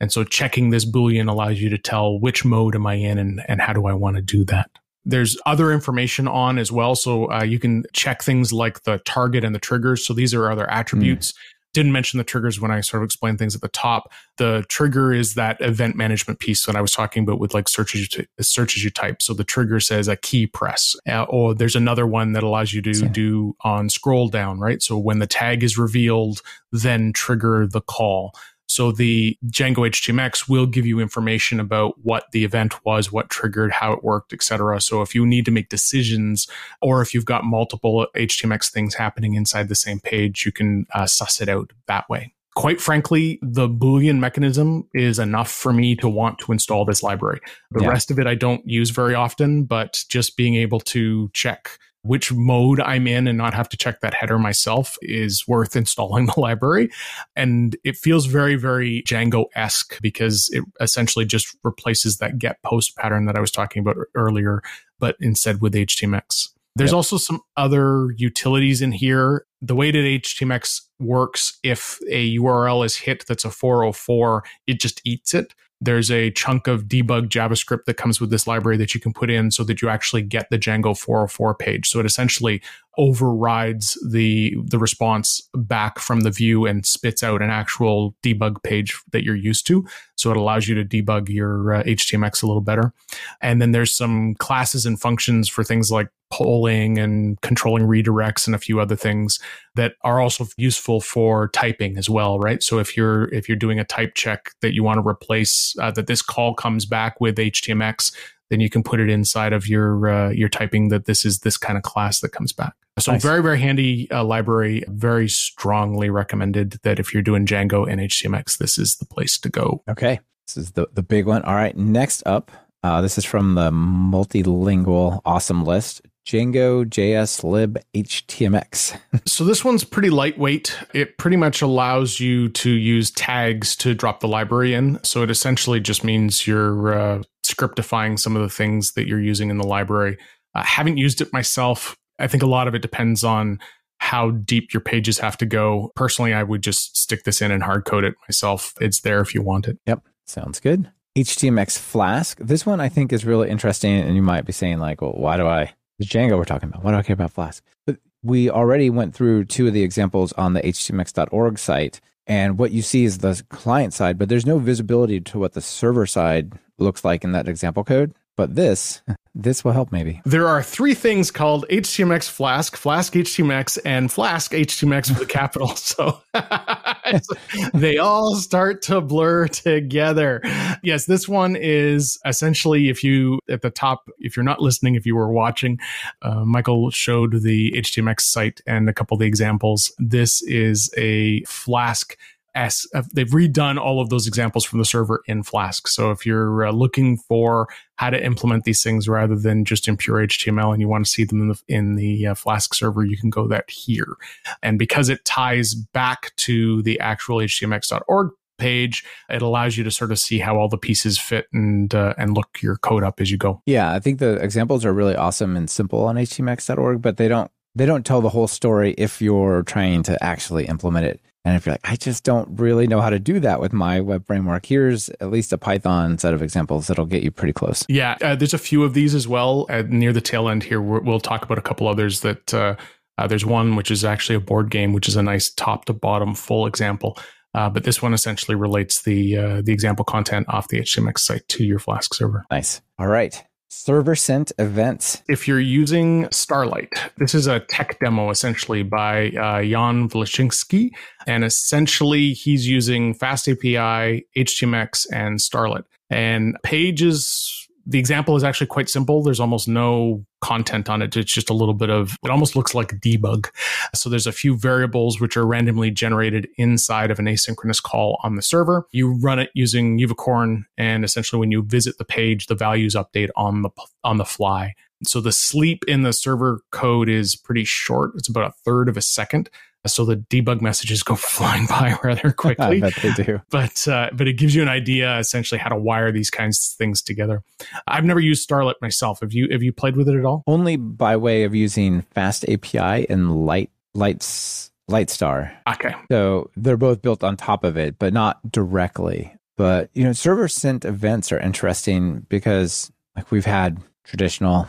And so checking this Boolean allows you to tell which mode am I in and, and how do I want to do that. There's other information on as well. So uh, you can check things like the target and the triggers. So these are other attributes. Mm didn't mention the triggers when I sort of explained things at the top. The trigger is that event management piece that I was talking about with like search as you, t- search as you type. So the trigger says a key press, uh, or there's another one that allows you to yeah. do on scroll down, right? So when the tag is revealed, then trigger the call. So the Django HTMX will give you information about what the event was, what triggered, how it worked, etc. So if you need to make decisions, or if you've got multiple HTMX things happening inside the same page, you can uh, suss it out that way. Quite frankly, the Boolean mechanism is enough for me to want to install this library. The yeah. rest of it I don't use very often, but just being able to check which mode I'm in and not have to check that header myself is worth installing the library. And it feels very, very Django esque because it essentially just replaces that get post pattern that I was talking about earlier, but instead with HTMX. There's yep. also some other utilities in here. The way that HTMX works, if a URL is hit that's a 404, it just eats it there's a chunk of debug JavaScript that comes with this library that you can put in so that you actually get the Django 404 page. So it essentially overrides the the response back from the view and spits out an actual debug page that you're used to. So it allows you to debug your uh, HTMX a little better. And then there's some classes and functions for things like polling and controlling redirects and a few other things that are also useful for typing as well right? So if you're if you're doing a type check that you want to replace uh, that this call comes back with htmx then you can put it inside of your uh, your typing that this is this kind of class that comes back. So nice. very very handy uh, library. Very strongly recommended that if you're doing django and htmx this is the place to go. Okay. This is the, the big one. All right. Next up uh, this is from the multilingual awesome list. Django JS lib HTMX. so this one's pretty lightweight. It pretty much allows you to use tags to drop the library in. So it essentially just means you're uh, scriptifying some of the things that you're using in the library. I haven't used it myself. I think a lot of it depends on how deep your pages have to go. Personally, I would just stick this in and hard code it myself. It's there if you want it. Yep. Sounds good. HTMX Flask. This one I think is really interesting. And you might be saying, like, well, why do I the Django we're talking about. Why do I care about Flask? But we already went through two of the examples on the htmx.org site. And what you see is the client side, but there's no visibility to what the server side looks like in that example code. But this, this will help maybe. There are three things called HTMX Flask, Flask HTMX, and Flask HTMX with a capital. So they all start to blur together. Yes, this one is essentially if you at the top, if you're not listening, if you were watching, uh, Michael showed the HTMX site and a couple of the examples. This is a Flask uh, they've redone all of those examples from the server in Flask. So if you're uh, looking for how to implement these things rather than just in pure HTML and you want to see them in the, in the uh, Flask server, you can go that here. And because it ties back to the actual htmx.org page, it allows you to sort of see how all the pieces fit and uh, and look your code up as you go. Yeah, I think the examples are really awesome and simple on htmx.org, but they don't they don't tell the whole story if you're trying to actually implement it. And if you're like, I just don't really know how to do that with my web framework, here's at least a Python set of examples that'll get you pretty close. Yeah, uh, there's a few of these as well. Uh, near the tail end here, we will talk about a couple others that uh, uh, there's one which is actually a board game, which is a nice top to bottom full example. Uh, but this one essentially relates the uh, the example content off the HTMX site to your Flask server. Nice. All right. Server sent events. If you're using Starlette, this is a tech demo essentially by uh, Jan Vlashinsky. And essentially, he's using Fast API, HTMX, and Starlette. And Pages the example is actually quite simple. There's almost no content on it. It's just a little bit of, it almost looks like a debug. So there's a few variables which are randomly generated inside of an asynchronous call on the server. You run it using Uvicorn and essentially when you visit the page, the values update on the, on the fly. So the sleep in the server code is pretty short. It's about a third of a second so the debug messages go flying by rather quickly. I bet they do. But uh, but it gives you an idea essentially how to wire these kinds of things together. I've never used Starlette myself. Have you have you played with it at all? Only by way of using Fast API and Light Lights Litestar. Okay. So they're both built on top of it, but not directly. But you know, server sent events are interesting because like we've had traditional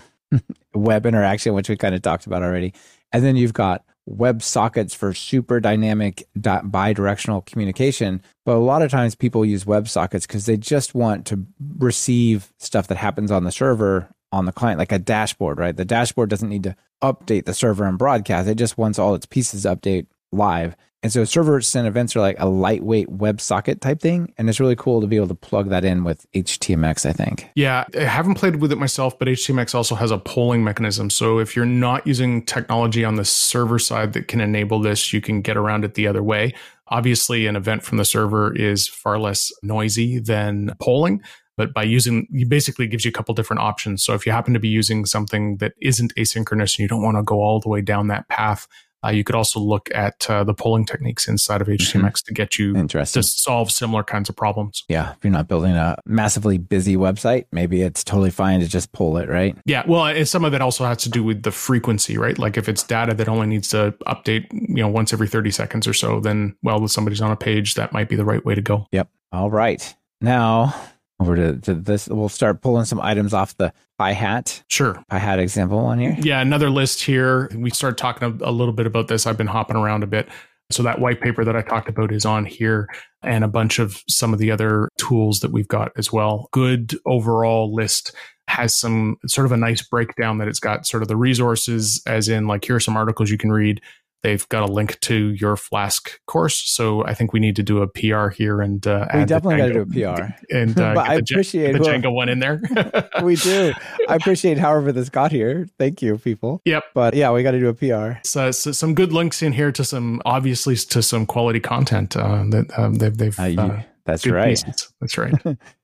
web interaction, which we kind of talked about already, and then you've got web sockets for super dynamic bi-directional communication but a lot of times people use web sockets because they just want to receive stuff that happens on the server on the client like a dashboard right? The dashboard doesn't need to update the server and broadcast. It just wants all its pieces to update live and so server sent events are like a lightweight WebSocket type thing. And it's really cool to be able to plug that in with HTMX, I think. Yeah, I haven't played with it myself, but HTMX also has a polling mechanism. So if you're not using technology on the server side that can enable this, you can get around it the other way. Obviously, an event from the server is far less noisy than polling but by using basically gives you a couple different options so if you happen to be using something that isn't asynchronous and you don't want to go all the way down that path uh, you could also look at uh, the polling techniques inside of HTMX mm-hmm. to get you to solve similar kinds of problems. Yeah, if you're not building a massively busy website, maybe it's totally fine to just pull it, right? Yeah, well, some of it also has to do with the frequency, right? Like if it's data that only needs to update, you know, once every 30 seconds or so, then well, if somebody's on a page, that might be the right way to go. Yep. All right. Now over to, to this. We'll start pulling some items off the PyHAT. Sure. PyHAT example on here. Yeah, another list here. We started talking a, a little bit about this. I've been hopping around a bit. So that white paper that I talked about is on here and a bunch of some of the other tools that we've got as well. Good overall list has some sort of a nice breakdown that it's got sort of the resources as in like here are some articles you can read They've got a link to your Flask course, so I think we need to do a PR here and uh, we definitely got to do a PR. And uh, but I appreciate the Django one in there. we do. I appreciate however this got here. Thank you, people. Yep. But yeah, we got to do a PR. So, so, some good links in here to some obviously to some quality content uh, that um, they've. they've uh, you, that's right. Pieces. That's right.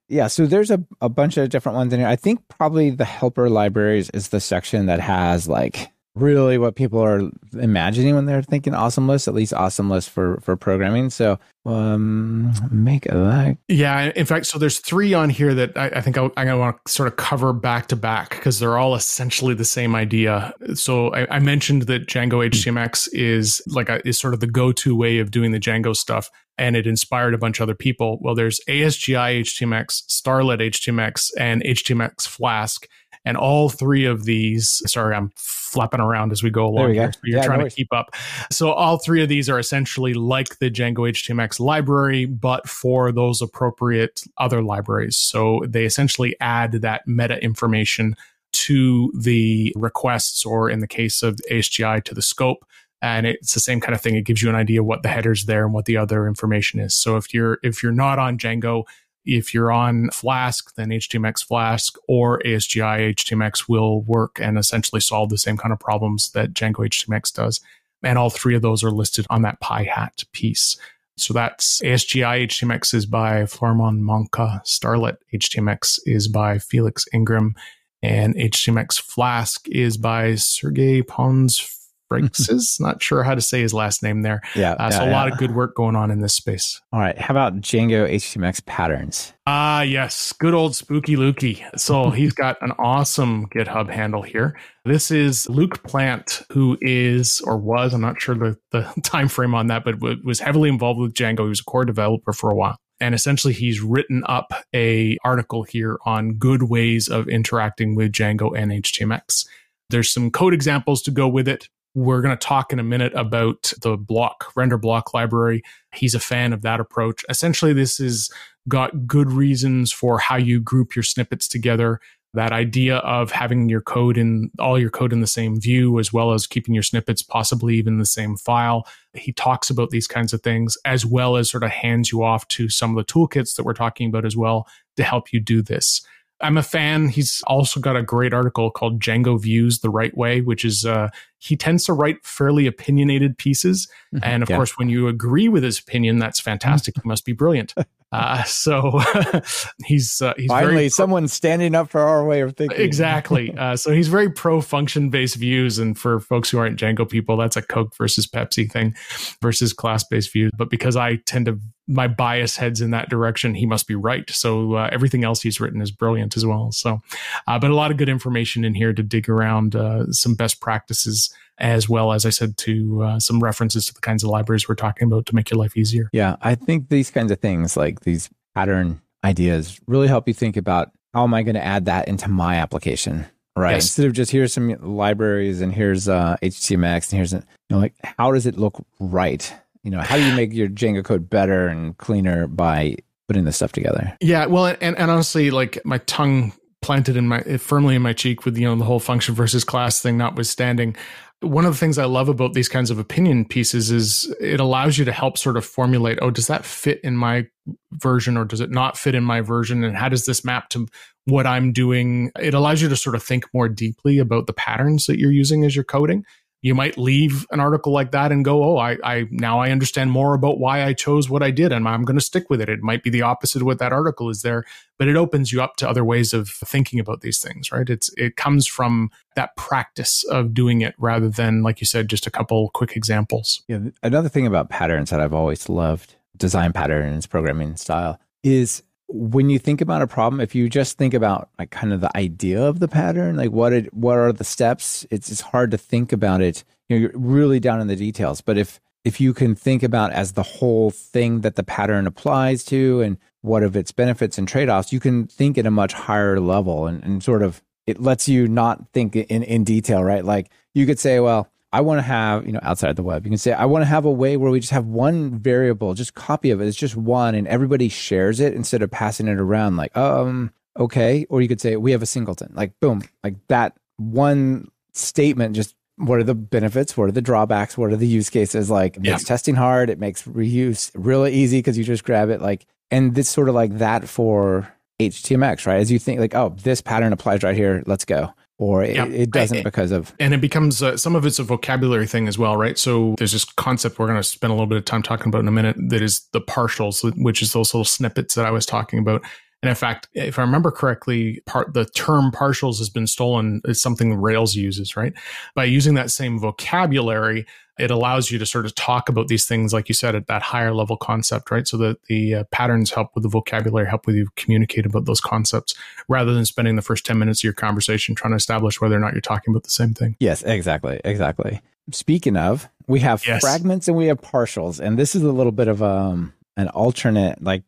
yeah. So there's a, a bunch of different ones in here. I think probably the helper libraries is the section that has like really what people are imagining when they're thinking awesome list, at least awesome list for for programming. So um make that. Yeah, in fact, so there's three on here that I, I think I, I want to sort of cover back to back because they're all essentially the same idea. So I, I mentioned that Django HTMX is like a, is sort of the go-to way of doing the Django stuff and it inspired a bunch of other people. Well, there's ASGI HTMX, Starlette HTMX, and HTMX Flask. And all three of these, sorry, I'm flapping around as we go along. Here, so you're yeah, trying no to keep up. So all three of these are essentially like the Django HTMX library, but for those appropriate other libraries. So they essentially add that meta information to the requests, or in the case of ASGI, to the scope and it's the same kind of thing it gives you an idea what the headers there and what the other information is so if you're if you're not on django if you're on Flask, then HTMX Flask or ASGI HTMX will work and essentially solve the same kind of problems that Django HTMX does. And all three of those are listed on that PyHAT piece. So that's ASGI HTMX is by Florimond Manca. Starlette HTMX is by Felix Ingram, and HTMX Flask is by Sergey Pons Briggs not sure how to say his last name there. Yeah. Uh, so yeah, a lot of good work going on in this space. All right. How about Django HTMX patterns? Ah, uh, yes. Good old Spooky Lukey. So he's got an awesome GitHub handle here. This is Luke Plant, who is or was, I'm not sure the, the time frame on that, but was heavily involved with Django. He was a core developer for a while. And essentially he's written up a article here on good ways of interacting with Django and HTMX. There's some code examples to go with it. We're going to talk in a minute about the block, render block library. He's a fan of that approach. Essentially, this has got good reasons for how you group your snippets together. that idea of having your code in all your code in the same view, as well as keeping your snippets possibly even the same file. He talks about these kinds of things, as well as sort of hands you off to some of the toolkits that we're talking about as well to help you do this. I'm a fan. He's also got a great article called Django Views the Right Way, which is uh, he tends to write fairly opinionated pieces. Mm-hmm. And of yeah. course, when you agree with his opinion, that's fantastic. he must be brilliant. Uh, so he's, uh, he's finally pro- someone standing up for our way of thinking. Exactly. Uh, so he's very pro function based views. And for folks who aren't Django people, that's a Coke versus Pepsi thing versus class based views. But because I tend to, my bias heads in that direction, he must be right. So uh, everything else he's written is brilliant as well. So, uh, but a lot of good information in here to dig around uh, some best practices as well as I said to uh, some references to the kinds of libraries we're talking about to make your life easier. Yeah, I think these kinds of things, like these pattern ideas, really help you think about how am I going to add that into my application, right? Yes. Instead of just here's some libraries and here's uh, HTMX and here's you know like how does it look right? You know, how do you make your Django code better and cleaner by putting this stuff together? Yeah, well, and, and honestly, like my tongue planted in my firmly in my cheek with you know the whole function versus class thing notwithstanding one of the things I love about these kinds of opinion pieces is it allows you to help sort of formulate, oh, does that fit in my version or does it not fit in my version? And how does this map to what I'm doing? It allows you to sort of think more deeply about the patterns that you're using as you're coding you might leave an article like that and go, oh, I, I now I understand more about why I chose what I did, and I'm going to stick with it. It might be the opposite of what that article is there, but it opens you up to other ways of thinking about these things, right? It's it comes from that practice of doing it rather than, like you said, just a couple quick examples. Yeah, another thing about patterns that I've always loved, design patterns, programming style, is when you think about a problem, if you just think about like kind of the idea of the pattern, like what it, what are the steps, it's it's hard to think about it. You know, you're really down in the details. But if if you can think about as the whole thing that the pattern applies to and what of its benefits and trade-offs, you can think at a much higher level and, and sort of it lets you not think in, in detail, right? Like you could say, well, I want to have, you know, outside the web, you can say, I want to have a way where we just have one variable, just copy of it. It's just one and everybody shares it instead of passing it around like, um, okay. Or you could say, we have a singleton, like, boom, like that one statement just what are the benefits? What are the drawbacks? What are the use cases? Like it yeah. makes testing hard. It makes reuse really easy because you just grab it. Like, and this sort of like that for HTMX, right? As you think like, oh, this pattern applies right here. Let's go or it, yep. it doesn't because of and it becomes uh, some of it's a vocabulary thing as well right? So there's this concept we're going to spend a little bit of time talking about in a minute that is the partials which is those little snippets that i was talking about. And in fact if i remember correctly part the term partials has been stolen it's something rails uses right? By using that same vocabulary it allows you to sort of talk about these things, like you said, at that higher level concept, right? So that the uh, patterns help with the vocabulary, help with you communicate about those concepts rather than spending the first 10 minutes of your conversation trying to establish whether or not you're talking about the same thing. Yes, exactly. Exactly. Speaking of, we have yes. fragments and we have partials. And this is a little bit of um, an alternate, like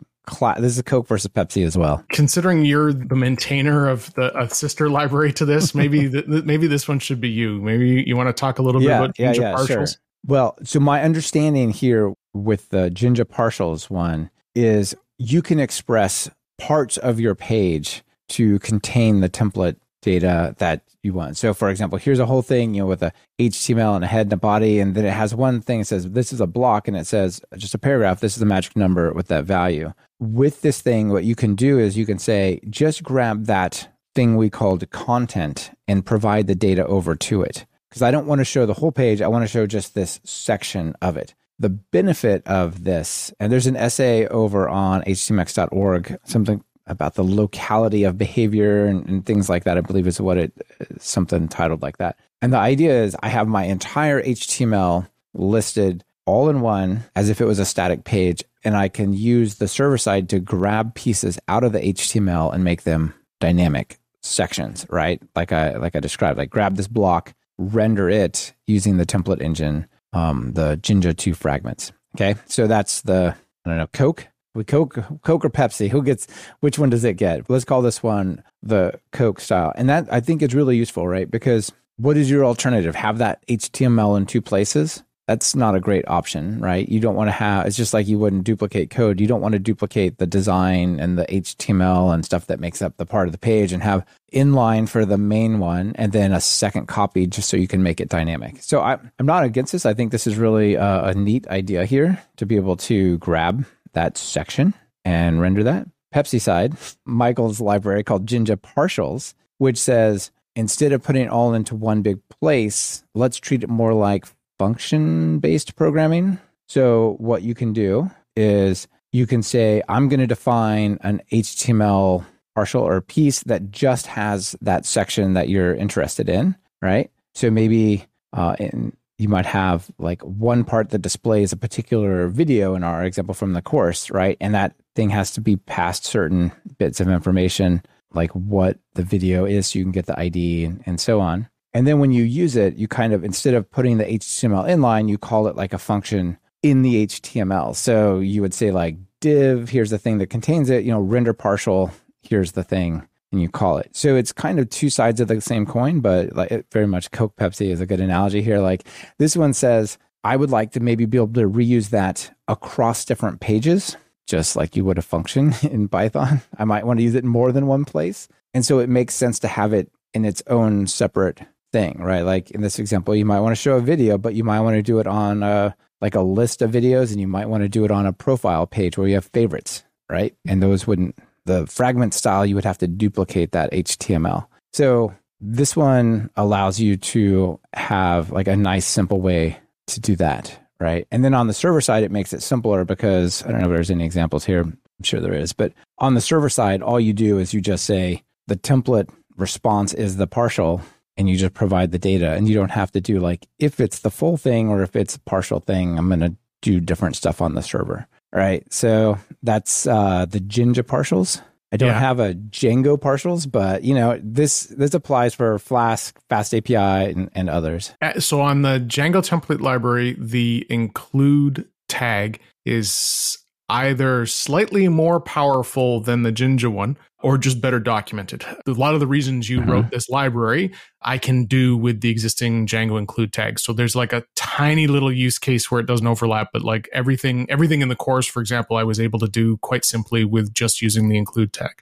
this is Coke versus Pepsi as well. Considering you're the maintainer of the a sister library to this, maybe the, maybe this one should be you. Maybe you want to talk a little yeah, bit about yeah, yeah, partials. Sure. Well, so my understanding here with the Jinja partials one is you can express parts of your page to contain the template data that you want. So for example, here's a whole thing, you know, with a HTML and a head and a body, and then it has one thing that says this is a block and it says just a paragraph, this is a magic number with that value. With this thing, what you can do is you can say, just grab that thing we called content and provide the data over to it. Because I don't want to show the whole page, I want to show just this section of it. The benefit of this, and there's an essay over on htmx.org, something about the locality of behavior and, and, things like that. I believe is what it something titled like that. And the idea is I have my entire HTML listed all in one as if it was a static page, and I can use the server side to grab pieces out of the HTML and make them dynamic sections, right? Like I like I described, like grab this block, render it using the template engine, um, the Jinja 2 fragments. Okay. So that's the I don't know, Coke with Coke, Coke or Pepsi, who gets which one does it get? Let's call this one the Coke style, and that I think is really useful, right? Because what is your alternative? Have that HTML in two places, that's not a great option, right? You don't want to have, it's just like you wouldn't duplicate code. You don't want to duplicate the design and the HTML and stuff that makes up the part of the page and have inline for the main one and then a second copy just so you can make it dynamic. So I, am not against this. I think this is really a, a neat idea here to be able to grab that section and render that. Pepsi side, Michael's library called Jinja Partials, which says instead of putting it all into one big place, let's treat it more like function based programming. So, what you can do is you can say, I'm going to define an HTML partial or piece that just has that section that you're interested in, right? So, maybe uh, in, you might have like one part that displays a particular video in our example from the course, right? And that thing has to be past certain bits of information, like what the video is, so you can get the ID and, and so on. And then when you use it, you kind of, instead of putting the HTML inline, you call it like a function in the HTML. So you would say like div, here's the thing that contains it, you know, render partial, here's the thing, and you call it. So it's kind of two sides of the same coin, but like very much Coke Pepsi is a good analogy here. Like this one says, I would like to maybe be able to reuse that across different pages, just like you would a function in Python. I might want to use it in more than one place. And so it makes sense to have it in its own separate thing, right? Like in this example, you might want to show a video, but you might want to do it on a, like a list of videos and you might want to do it on a profile page where you have favorites, right? And those wouldn't, the fragment style, you would have to duplicate that HTML. So this one allows you to have like a nice, simple way to do that, right? And then on the server side, it makes it simpler because I don't know if there's any examples here. I'm sure there is, but on the server side, all you do is you just say the template response is the partial and you just provide the data and you don't have to do like if it's the full thing or if it's a partial thing i'm going to do different stuff on the server right. So that's uh, the jinja partials. I don't yeah. have a django partials but you know this this applies for flask fast api and, and others. Uh, so on the django template library the include tag is either slightly more powerful than the Jinja one or just better documented. A lot of the reasons you mm-hmm. wrote this library, I can do with the existing Django include tags. So there's like a tiny little use case where it doesn't overlap, but like everything, everything in the course, for example, I was able to do quite simply with just using the include tag.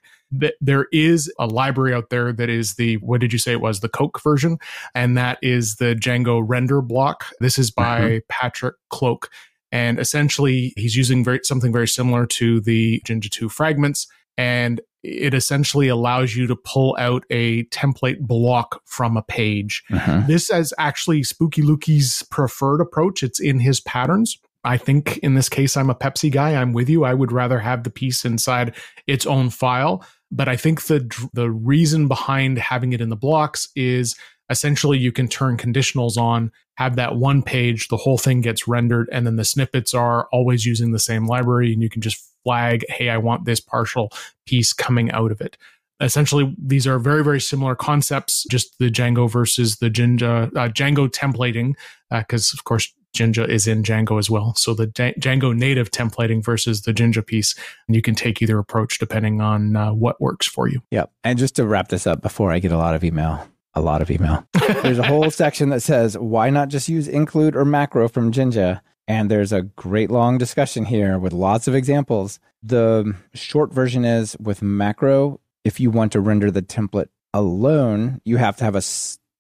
There is a library out there that is the, what did you say it was? The Coke version. And that is the Django render block. This is by mm-hmm. Patrick Cloke. And essentially, he's using very, something very similar to the Jinja 2 fragments. And it essentially allows you to pull out a template block from a page. Uh-huh. This is actually Spooky Lukey's preferred approach. It's in his patterns. I think in this case, I'm a Pepsi guy. I'm with you. I would rather have the piece inside its own file. But I think the the reason behind having it in the blocks is essentially you can turn conditionals on, have that one page, the whole thing gets rendered, and then the snippets are always using the same library, and you can just flag, hey, I want this partial piece coming out of it. Essentially, these are very, very similar concepts, just the Django versus the Jinja, uh, Django templating, because uh, of course Jinja is in Django as well. So the D- Django native templating versus the Jinja piece, and you can take either approach depending on uh, what works for you. Yep. And just to wrap this up before I get a lot of email, a lot of email. There's a whole section that says, why not just use include or macro from Jinja? And there's a great long discussion here with lots of examples. The short version is with macro, if you want to render the template alone, you have to have a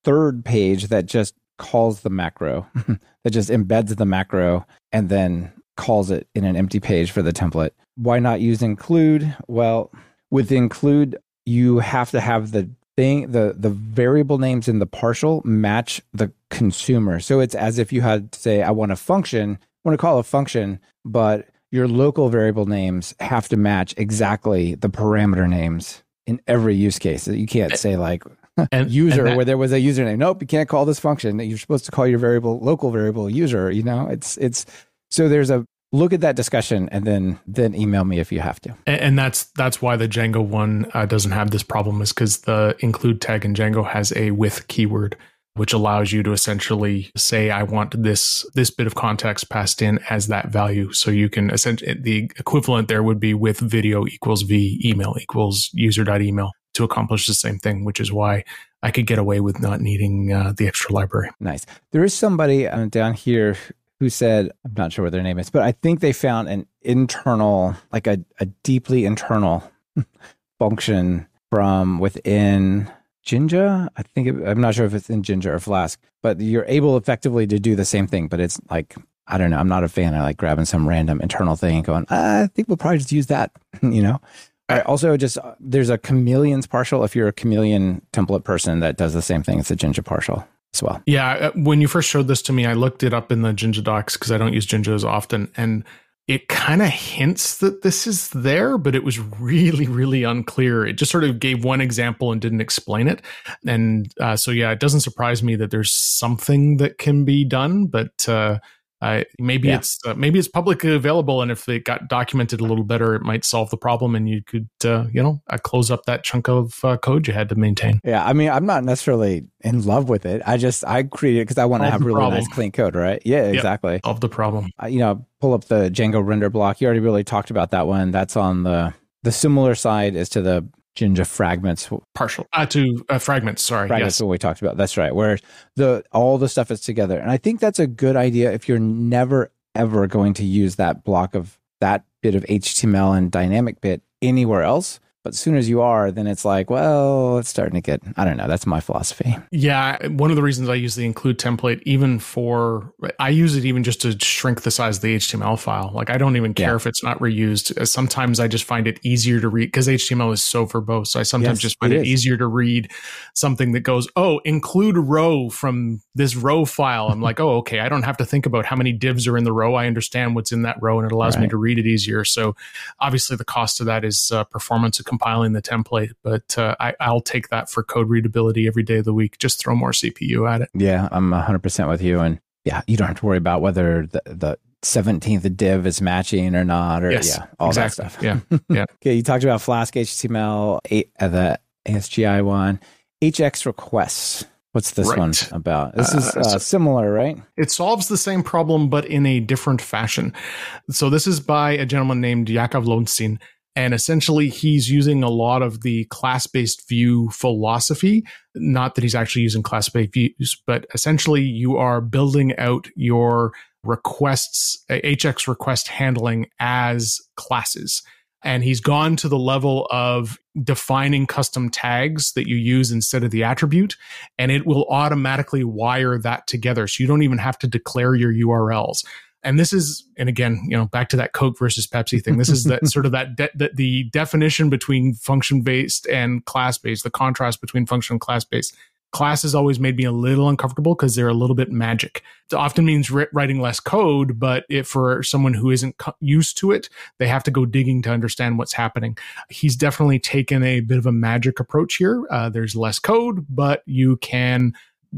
third page that just calls the macro, that just embeds the macro and then calls it in an empty page for the template. Why not use include? Well, with include, you have to have the thing the the variable names in the partial match the consumer. So it's as if you had to say i want a function I want to call a function but your local variable names have to match exactly the parameter names in every use case. You can't say like and, user and that, where there was a username. Nope you can't call this function. You're supposed to call your variable local variable user you know? It's it's so there's a look at that discussion and then then email me if you have to and, and that's that's why the django one uh, doesn't have this problem is because the include tag in django has a with keyword which allows you to essentially say i want this this bit of context passed in as that value so you can essentially the equivalent there would be with video equals v email equals user.email to accomplish the same thing which is why I could get away with not needing uh, the extra library. Nice. There is somebody uh, down here who said, I'm not sure what their name is, but I think they found an internal, like a, a deeply internal function from within Jinja. I think it, I'm not sure if it's in Jinja or Flask, but you're able effectively to do the same thing. But it's like I don't know. I'm not a fan of like grabbing some random internal thing and going. Ah, I think we'll probably just use that. you know. I also just there's a chameleon's partial. If you're a chameleon template person that does the same thing, it's a Jinja partial as well. Yeah, uh, when you first showed this to me, I looked it up in the Jinja docs because I don't use Jinja as often, and it kind of hints that this is there, but it was really, really unclear. It just sort of gave one example and didn't explain it. And uh, so, yeah, it doesn't surprise me that there's something that can be done, but uh, uh, maybe yeah. it's uh, maybe it's publicly available, and if it got documented a little better, it might solve the problem, and you could uh, you know uh, close up that chunk of uh, code you had to maintain. Yeah, I mean, I'm not necessarily in love with it. I just I created it because I want to have really problem. nice clean code, right? Yeah, yep. exactly. Solve the problem. you know, pull up the Django render block. You already really talked about that one. That's on the the similar side as to the Jinja fragments. Partial uh, to uh, fragments. Sorry, fragments. Yes. What we talked about. That's right. Where the all the stuff is together, and I think that's a good idea if you're never ever going to use that block of that bit of HTML and dynamic bit anywhere else. But as soon as you are, then it's like, well, it's starting to get, I don't know. That's my philosophy. Yeah. One of the reasons I use the include template, even for, I use it even just to shrink the size of the HTML file. Like, I don't even care yeah. if it's not reused. Sometimes I just find it easier to read because HTML is so verbose. So I sometimes yes, just find it, it easier to read something that goes, oh, include row from this row file. I'm like, oh, okay. I don't have to think about how many divs are in the row. I understand what's in that row and it allows right. me to read it easier. So obviously the cost of that is uh, performance compiling the template, but uh, I, I'll take that for code readability every day of the week. Just throw more CPU at it. Yeah, I'm 100% with you. And yeah, you don't have to worry about whether the, the 17th div is matching or not, or yes, yeah, all exactly. that stuff. Yeah. Yeah. okay. You talked about Flask HTMX, eight, uh, the ASGI one, HX requests. What's this right. one about? This is uh, uh, similar, right? It solves the same problem, but in a different fashion. So this is by a gentleman named Yakov Lonsin. And essentially, he's using a lot of the class based view philosophy. Not that he's actually using class based views, but essentially, you are building out your requests, HX request handling as classes. And he's gone to the level of defining custom tags that you use instead of the attribute, and it will automatically wire that together. So you don't even have to declare your URLs and this is and again you know back to that coke versus pepsi thing. This is that sort of that, de- that the definition between function based and class based the contrast between function and class based class has always made me a little uncomfortable because they're a little bit magic. It often means writing less code but if for someone who isn't co- used to it they have to go digging to understand what's happening. He's definitely taken a bit of a magic approach here. Uh, there's less code but you can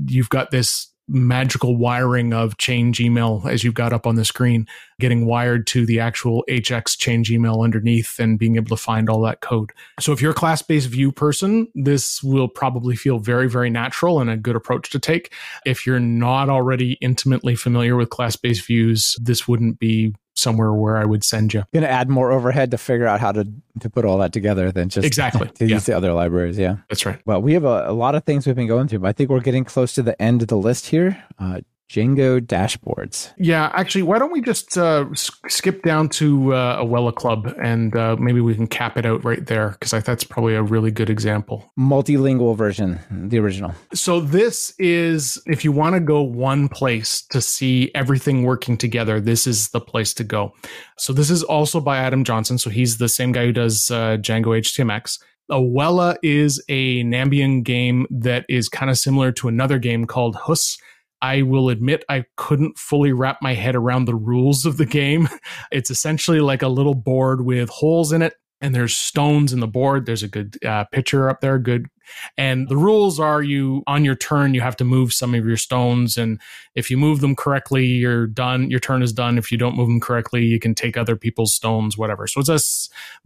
you've got this magical wiring of change email as you've got up on the screen, getting wired to the actual HX change email underneath and being able to find all that code. So if you're a class based view person, this will probably feel very, very natural and a good approach to take. If you're not already intimately familiar with class based views, this wouldn't be somewhere where I would send you. Going to add more overhead to figure out how to to put all that together than just exactly to yeah. use the other libraries. Yeah, that's right. Well, we have a, a, lot of things we've been going through, but I think we're getting close to the end of the list here. Uh, Django dashboards. Yeah, actually, why don't we just uh, skip down to uh, Awella Club and uh, maybe we can cap it out right there because I thought that's probably a really good example. Multilingual version, the original. So this is if you want to go one place to see everything working together, this is the place to go. So this is also by Adam Johnson. So he's the same guy who does uh, Django HTMX. Awella is a Nambian game that is kind of similar to another game called Hus I will admit I couldn't fully wrap my head around the rules of the game. It's essentially like a little board with holes in it, and there's stones in the board. There's a good uh, picture up there, good. And the rules are you on your turn you have to move some of your stones, and if you move them correctly, you're done. Your turn is done. If you don't move them correctly, you can take other people's stones, whatever. So it's a,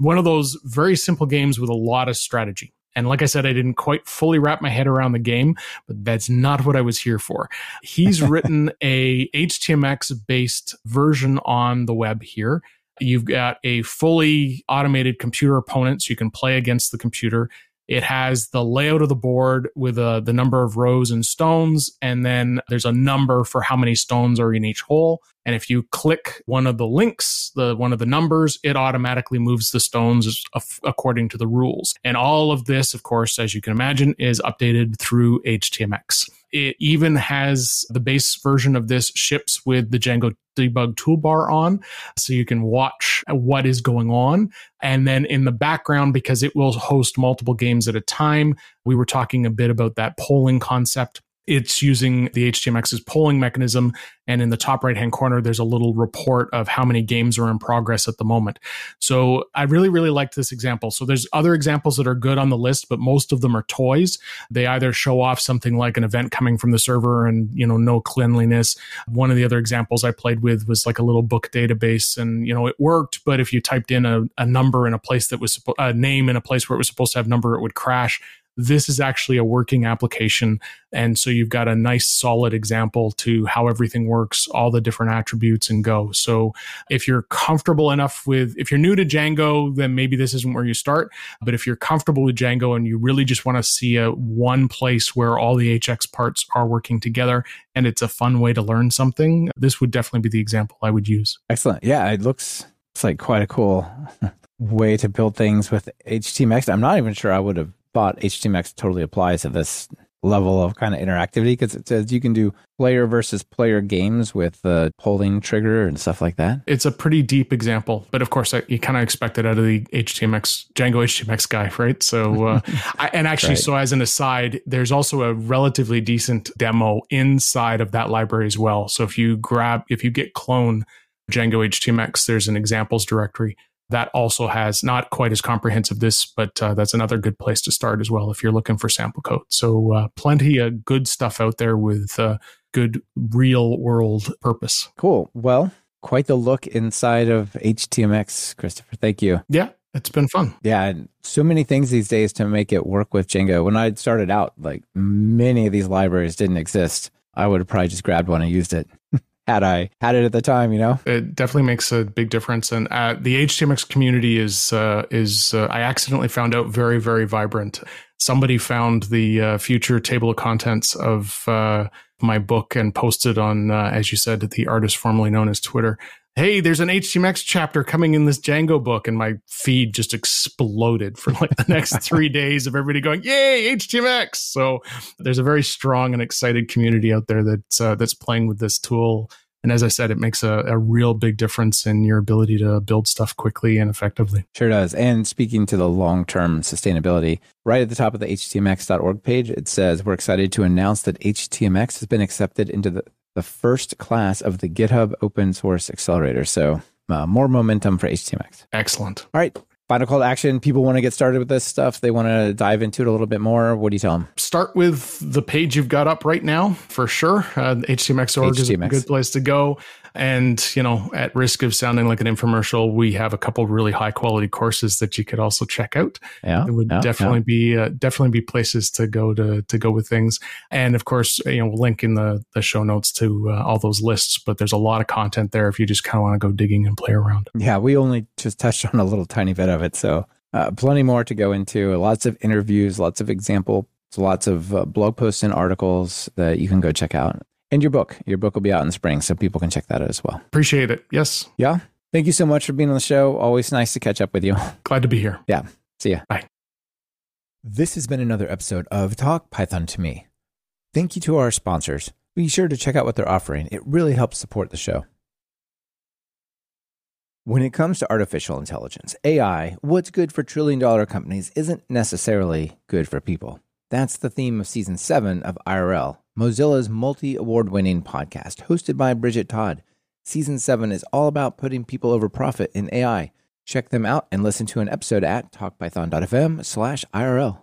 one of those very simple games with a lot of strategy. And like I said, I didn't quite fully wrap my head around the game, but that's not what I was here for. He's written a HTMX based version on the web here. You've got a fully automated computer opponent, so you can play against the computer. It has the layout of the board with uh, the number of rows and stones, and then there's a number for how many stones are in each hole. And if you click one of the links, the one of the numbers, it automatically moves the stones according to the rules. And all of this, of course, as you can imagine, is updated through HTMX. It even has the base version of this ships with the Django debug toolbar on so you can watch what is going on. And then in the background, because it will host multiple games at a time, we were talking a bit about that polling concept it's using the HTMX's polling mechanism. And in the top right hand corner, there's a little report of how many games are in progress at the moment. So I really, really liked this example. So there's other examples that are good on the list, but most of them are toys. They either show off something like an event coming from the server and, you know, no cleanliness. One of the other examples I played with was like a little book database and, you know, it worked, but if you typed in a, a number in a place that was a name in a place where it was supposed to have number, it would crash this is actually a working application. And so you've got a nice solid example to how everything works, all the different attributes and go. So if you're comfortable enough with, if you're new to Django, then maybe this isn't where you start. But if you're comfortable with Django and you really just want to see a one place where all the HX parts are working together and it's a fun way to learn something, this would definitely be the example I would use. Excellent. Yeah, it looks it's like quite a cool way to build things with HTMX. I'm not even sure I would have thought HTMX totally applies to this level of kind of interactivity because it says you can do player versus player games with the polling trigger and stuff like that. It's a pretty deep example, but of course, you kind of expect it out of the HTMX Django HTMX guy, right? So, uh, I, and actually, right. so as an aside, there's also a relatively decent demo inside of that library as well. So if you grab, if you git clone Django HTMX, there's an examples directory that also has not quite as comprehensive this, but uh, that's another good place to start as well if you're looking for sample code. So uh, plenty of good stuff out there with uh, good real world purpose. Cool. Well, quite the look inside of HTMX, Christopher. Thank you. Yeah. It's been fun. Yeah, so many things these days to make it work with Django. When I started out, like many of these libraries didn't exist. I would have probably just grabbed one and used it. Had I had it at the time, you know. It definitely makes a big difference, and uh, the HTMX community is uh, is uh, I accidentally found out very very vibrant. Somebody found the uh, future table of contents of uh, my book and posted on, uh, as you said, the artist formerly known as Twitter. Hey, there's an HTMX chapter coming in this Django book, and my feed just exploded for like the next three days of everybody going, "Yay, HTMX!" So there's a very strong and excited community out there that's uh, that's playing with this tool and as I said, it makes a, a real big difference in your ability to build stuff quickly and effectively. Sure does. And speaking to the long term sustainability, right at the top of the htmx.org page, it says, We're excited to announce that HTMX has been accepted into the, the first class of the GitHub open source accelerator. So uh, more momentum for HTMX. Excellent. All right final call to action people want to get started with this stuff they want to dive into it a little bit more what do you tell them start with the page you've got up right now for sure uh, htmx.org HTMX. is a good place to go and, you know, at risk of sounding like an infomercial, we have a couple really high quality courses that you could also check out. Yeah. It would yeah, definitely yeah. be, uh, definitely be places to go to, to go with things. And of course, you know, we'll link in the, the show notes to uh, all those lists, but there's a lot of content there if you just kind of want to go digging and play around. Yeah. We only just touched on a little tiny bit of it. So, uh, plenty more to go into. Lots of interviews, lots of example, lots of uh, blog posts and articles that you can go check out and your book. Your book will be out in spring, so people can check that out as well. Appreciate it. Yes. Yeah. Thank you so much for being on the show. Always nice to catch up with you. Glad to be here. Yeah. See ya. Bye. This has been another episode of Talk Python to Me. Thank you to our sponsors. Be sure to check out what they're offering. It really helps support the show. When it comes to artificial intelligence, AI, what's good for trillion dollar companies isn't necessarily good for people. That's the theme of season seven of IRL, Mozilla's multi award winning podcast, hosted by Bridget Todd. Season 7 is all about putting people over profit in AI. Check them out and listen to an episode at talkpython.fm slash IRL.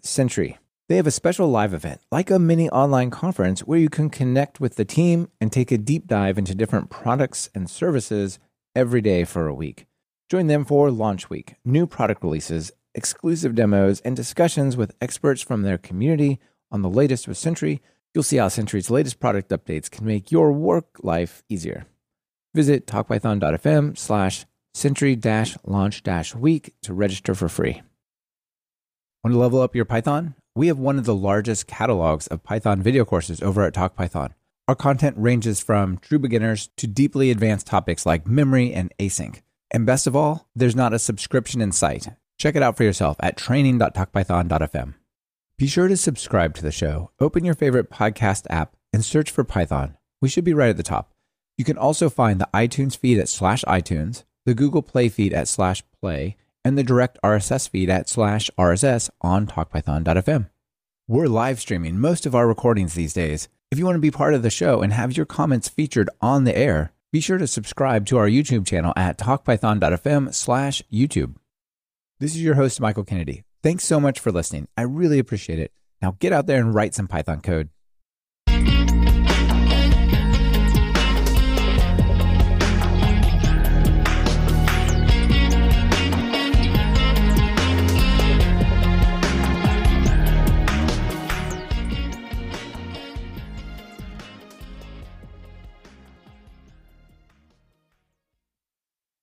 Sentry. They have a special live event, like a mini online conference, where you can connect with the team and take a deep dive into different products and services every day for a week. Join them for Launch Week, new product releases, exclusive demos, and discussions with experts from their community on the latest with Sentry, you'll see how Sentry's latest product updates can make your work life easier. Visit talkpython.fm slash sentry launch week to register for free. Want to level up your Python? We have one of the largest catalogs of Python video courses over at TalkPython. Our content ranges from true beginners to deeply advanced topics like memory and async. And best of all, there's not a subscription in sight. Check it out for yourself at training.talkpython.fm. Be sure to subscribe to the show. Open your favorite podcast app and search for Python. We should be right at the top. You can also find the iTunes feed at slash iTunes, the Google Play feed at slash play, and the direct RSS feed at slash RSS on talkpython.fm. We're live streaming most of our recordings these days. If you want to be part of the show and have your comments featured on the air, be sure to subscribe to our YouTube channel at talkpython.fm slash YouTube. This is your host, Michael Kennedy. Thanks so much for listening. I really appreciate it. Now get out there and write some Python code.